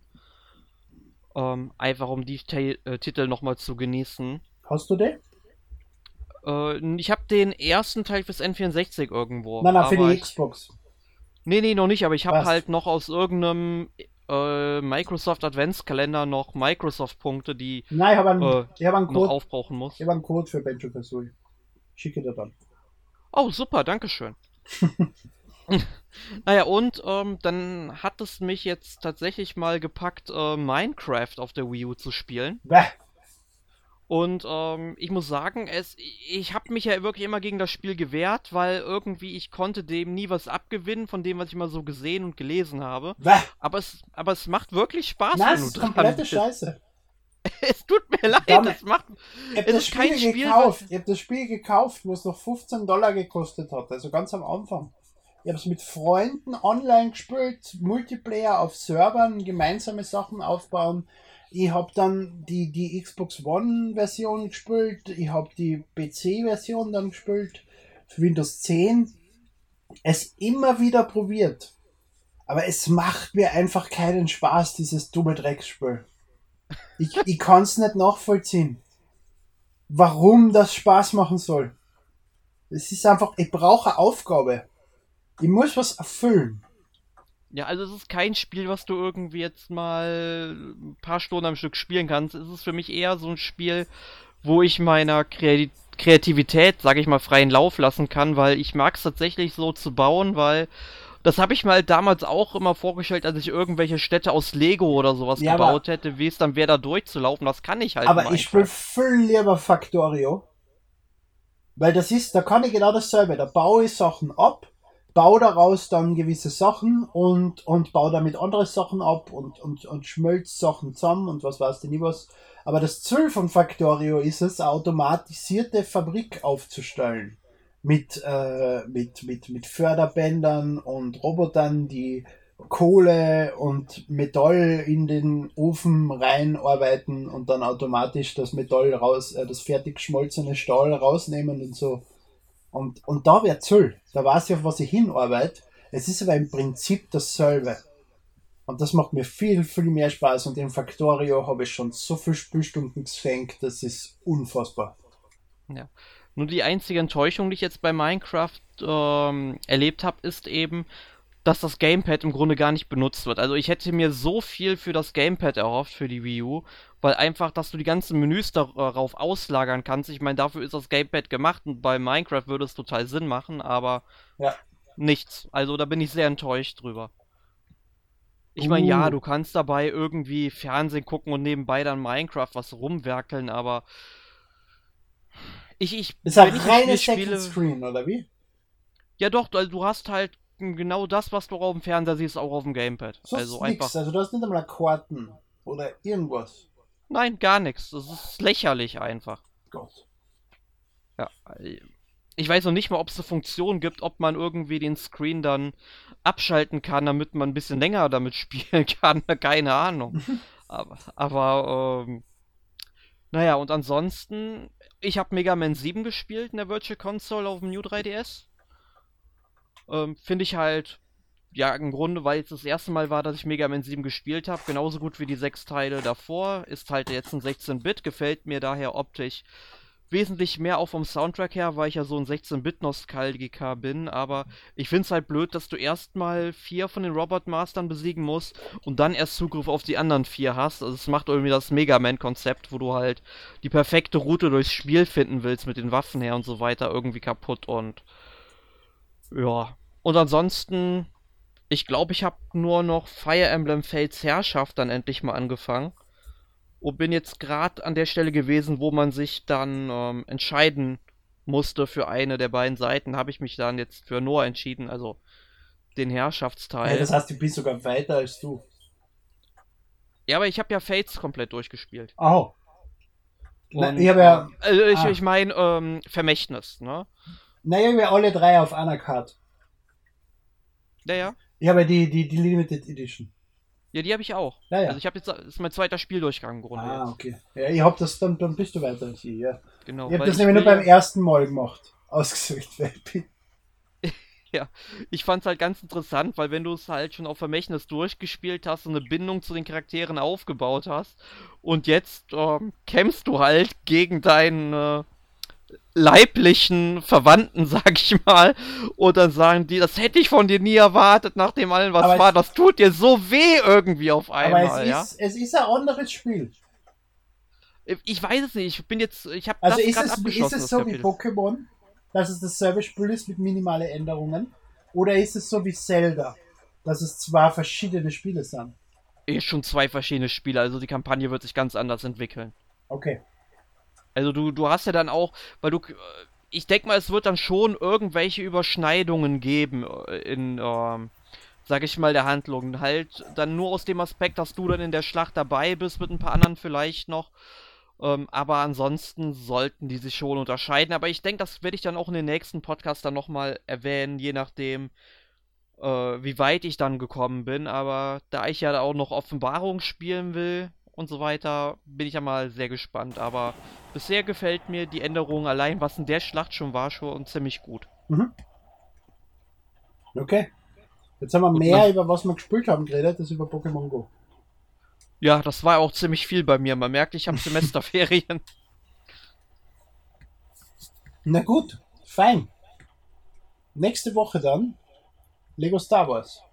Ähm, einfach um die T äh, Titel nochmal zu genießen. Hast du den? Äh, ich habe den ersten Teil fürs N64 irgendwo. Nein, nein, für die Xbox. Nee, nee, noch nicht, aber ich habe halt noch aus irgendeinem äh, Microsoft Adventskalender noch Microsoft-Punkte, die Nein, ich habe einen, äh, ich hab einen Code, aufbrauchen muss. Ich habe einen Code für Benjo Kazooie. Schicke dir dann. Oh, super, danke schön. naja, und ähm, dann hat es mich jetzt tatsächlich mal gepackt, äh, Minecraft auf der Wii U zu spielen. Bäh. Und ähm, ich muss sagen, es, ich habe mich ja wirklich immer gegen das Spiel gewehrt, weil irgendwie ich konnte dem nie was abgewinnen von dem, was ich mal so gesehen und gelesen habe. Aber es, aber es macht wirklich Spaß. Das ist komplette bist. Scheiße. es tut mir leid, Damit, es macht. Ich habe das, Spiel Spiel, gekauft. Ich habe das Spiel gekauft, wo es noch 15 Dollar gekostet hat, also ganz am Anfang. Ich habe es mit Freunden online gespielt, Multiplayer auf Servern, gemeinsame Sachen aufbauen. Ich habe dann die, die Xbox One-Version gespielt, ich habe die PC-Version dann gespielt, für Windows 10. Es immer wieder probiert. Aber es macht mir einfach keinen Spaß, dieses dumme Drecksspiel. Ich, ich kann es nicht nachvollziehen, warum das Spaß machen soll. Es ist einfach, ich brauche Aufgabe. Ich muss was erfüllen. Ja, also es ist kein Spiel, was du irgendwie jetzt mal ein paar Stunden am Stück spielen kannst. Es ist für mich eher so ein Spiel, wo ich meiner Kreativität, sage ich mal, freien Lauf lassen kann, weil ich mag es tatsächlich so zu bauen, weil das habe ich mal damals auch immer vorgestellt, als ich irgendwelche Städte aus Lego oder sowas ja, gebaut hätte, wie es dann wäre, da durchzulaufen. Das kann ich halt Aber ich spiele viel lieber Factorio. Weil das ist, da kann ich genau dasselbe. Da baue ich Sachen ab baue daraus dann gewisse Sachen und, und baue damit andere Sachen ab und, und, und schmölz Sachen zusammen und was weiß ich nie was. Aber das Ziel von Factorio ist es, automatisierte Fabrik aufzustellen. Mit, äh, mit, mit, mit Förderbändern und Robotern, die Kohle und Metall in den Ofen reinarbeiten und dann automatisch das Metall raus, äh, das fertig geschmolzene Stahl rausnehmen und so. Und, und da wird Zoll. Da weiß ich, auf was ich hinarbeite. Es ist aber im Prinzip dasselbe. Und das macht mir viel, viel mehr Spaß. Und im Factorio habe ich schon so viele Spielstunden geschenkt, das ist unfassbar. Ja. Nur die einzige Enttäuschung, die ich jetzt bei Minecraft ähm, erlebt habe, ist eben, dass das Gamepad im Grunde gar nicht benutzt wird. Also ich hätte mir so viel für das Gamepad erhofft für die Wii U, weil einfach, dass du die ganzen Menüs darauf auslagern kannst. Ich meine, dafür ist das Gamepad gemacht und bei Minecraft würde es total Sinn machen, aber ja. nichts. Also da bin ich sehr enttäuscht drüber. Ich meine, uh. ja, du kannst dabei irgendwie Fernsehen gucken und nebenbei dann Minecraft was rumwerkeln, aber ich, ich. Ist ein reines Second Screen, oder wie? Ja doch, also du hast halt genau das, was du auf dem Fernseher siehst, auch auf dem Gamepad. So also nix. einfach. Also du hast nicht einmal Karten oder irgendwas. Nein, gar nichts. Das ist lächerlich einfach. Gott. Ja. Ich weiß noch nicht mal, ob es eine Funktion gibt, ob man irgendwie den Screen dann abschalten kann, damit man ein bisschen länger damit spielen kann. Keine Ahnung. aber, aber ähm, naja, und ansonsten, ich habe Mega Man 7 gespielt in der Virtual Console auf dem New 3DS. Ähm, Finde ich halt, ja, im Grunde, weil es das erste Mal war, dass ich Mega Man 7 gespielt habe, genauso gut wie die sechs Teile davor. Ist halt jetzt ein 16-Bit, gefällt mir daher optisch wesentlich mehr auch vom Soundtrack her, weil ich ja so ein 16-Bit-Nostalgiker bin, aber ich finde es halt blöd, dass du erstmal vier von den Robot-Mastern besiegen musst und dann erst Zugriff auf die anderen vier hast. Also es macht irgendwie das Mega Man-Konzept, wo du halt die perfekte Route durchs Spiel finden willst mit den Waffen her und so weiter, irgendwie kaputt und ja. Und ansonsten, ich glaube, ich habe nur noch Fire Emblem Fates Herrschaft dann endlich mal angefangen und bin jetzt gerade an der Stelle gewesen, wo man sich dann ähm, entscheiden musste für eine der beiden Seiten. Habe ich mich dann jetzt für Noah entschieden, also den Herrschaftsteil. Ja, das heißt, du bist sogar weiter als du. Ja, aber ich habe ja Fates komplett durchgespielt. Oh. Und, ich habe ja. Also ich, ah. ich meine, ähm, Vermächtnis, ne? Naja, wir alle drei auf einer Karte. Ja, ja. Ich habe die, die, die Limited Edition. Ja, die habe ich auch. Ja, ja. Also ich habe jetzt, das ist mein zweiter Spieldurchgang im Grunde. Ah, jetzt. okay. Ja, ich habe das, dann, dann bist du weiter als ich, ja. Genau. Ich habe das nämlich nur beim ersten Mal gemacht. Ausgesucht, ja, ich fand es halt ganz interessant, weil wenn du es halt schon auf Vermächtnis durchgespielt hast und eine Bindung zu den Charakteren aufgebaut hast und jetzt ähm, kämpfst du halt gegen deinen äh, leiblichen Verwandten, sag ich mal, und dann sagen die, das hätte ich von dir nie erwartet, nach dem allen, was aber war. Das tut dir so weh irgendwie auf einmal. Aber es, ja? ist, es ist ein anderes Spiel. Ich weiß es nicht. Ich bin jetzt, ich habe also das ist es. Ist es so Kapitel. wie Pokémon, dass es dasselbe Spiel ist mit minimalen Änderungen, oder ist es so wie Zelda, dass es zwei verschiedene Spiele sind? Ist schon zwei verschiedene Spiele, also die Kampagne wird sich ganz anders entwickeln. Okay. Also du, du hast ja dann auch, weil du, ich denke mal, es wird dann schon irgendwelche Überschneidungen geben äh, in, ähm, sag ich mal, der Handlung. Halt dann nur aus dem Aspekt, dass du dann in der Schlacht dabei bist, mit ein paar anderen vielleicht noch. Ähm, aber ansonsten sollten die sich schon unterscheiden. Aber ich denke, das werde ich dann auch in den nächsten Podcast dann nochmal erwähnen, je nachdem, äh, wie weit ich dann gekommen bin. Aber da ich ja auch noch Offenbarung spielen will, und so weiter, bin ich ja mal sehr gespannt. Aber bisher gefällt mir die Änderung allein, was in der Schlacht schon war, schon ziemlich gut. Mhm. Okay. Jetzt haben wir und mehr über was wir gespielt haben geredet, als über Pokémon Go. Ja, das war auch ziemlich viel bei mir. Man merkt, ich habe Semesterferien. Na gut, fein. Nächste Woche dann Lego Star Wars.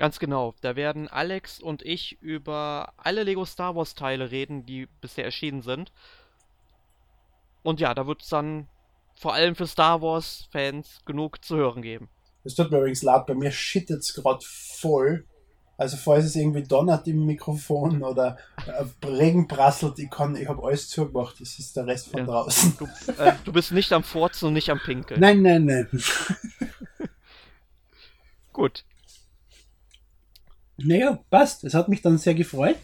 Ganz genau. Da werden Alex und ich über alle Lego Star Wars Teile reden, die bisher erschienen sind. Und ja, da wird es dann vor allem für Star Wars Fans genug zu hören geben. Es tut mir übrigens leid, bei mir shittet es gerade voll. Also falls es irgendwie donnert im Mikrofon oder äh, Regen prasselt, ich kann, ich habe alles zugemacht. Das ist der Rest von ja. draußen. Du, äh, du, bist nicht am Furzen und nicht am Pinkeln. Nein, nein, nein. Gut. Naja, passt. Es hat mich dann sehr gefreut.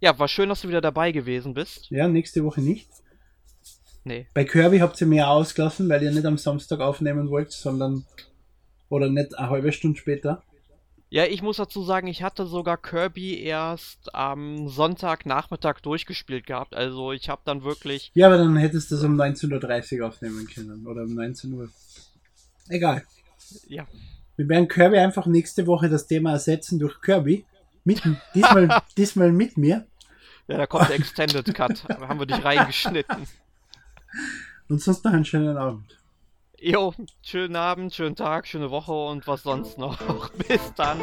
Ja, war schön, dass du wieder dabei gewesen bist. Ja, nächste Woche nicht. Nee. Bei Kirby habt ihr mehr ausgelassen, weil ihr nicht am Samstag aufnehmen wollt, sondern oder nicht eine halbe Stunde später. Ja, ich muss dazu sagen, ich hatte sogar Kirby erst am Sonntagnachmittag durchgespielt gehabt. Also ich habe dann wirklich. Ja, aber dann hättest du es um 19.30 Uhr aufnehmen können. Oder um 19 Uhr. Egal. Ja. Wir werden Kirby einfach nächste Woche das Thema ersetzen durch Kirby. Mit, diesmal, diesmal mit mir. Ja, da kommt der Extended Cut. Da haben wir dich reingeschnitten. Und sonst noch einen schönen Abend. Jo, schönen Abend, schönen Tag, schöne Woche und was sonst noch. Bis dann.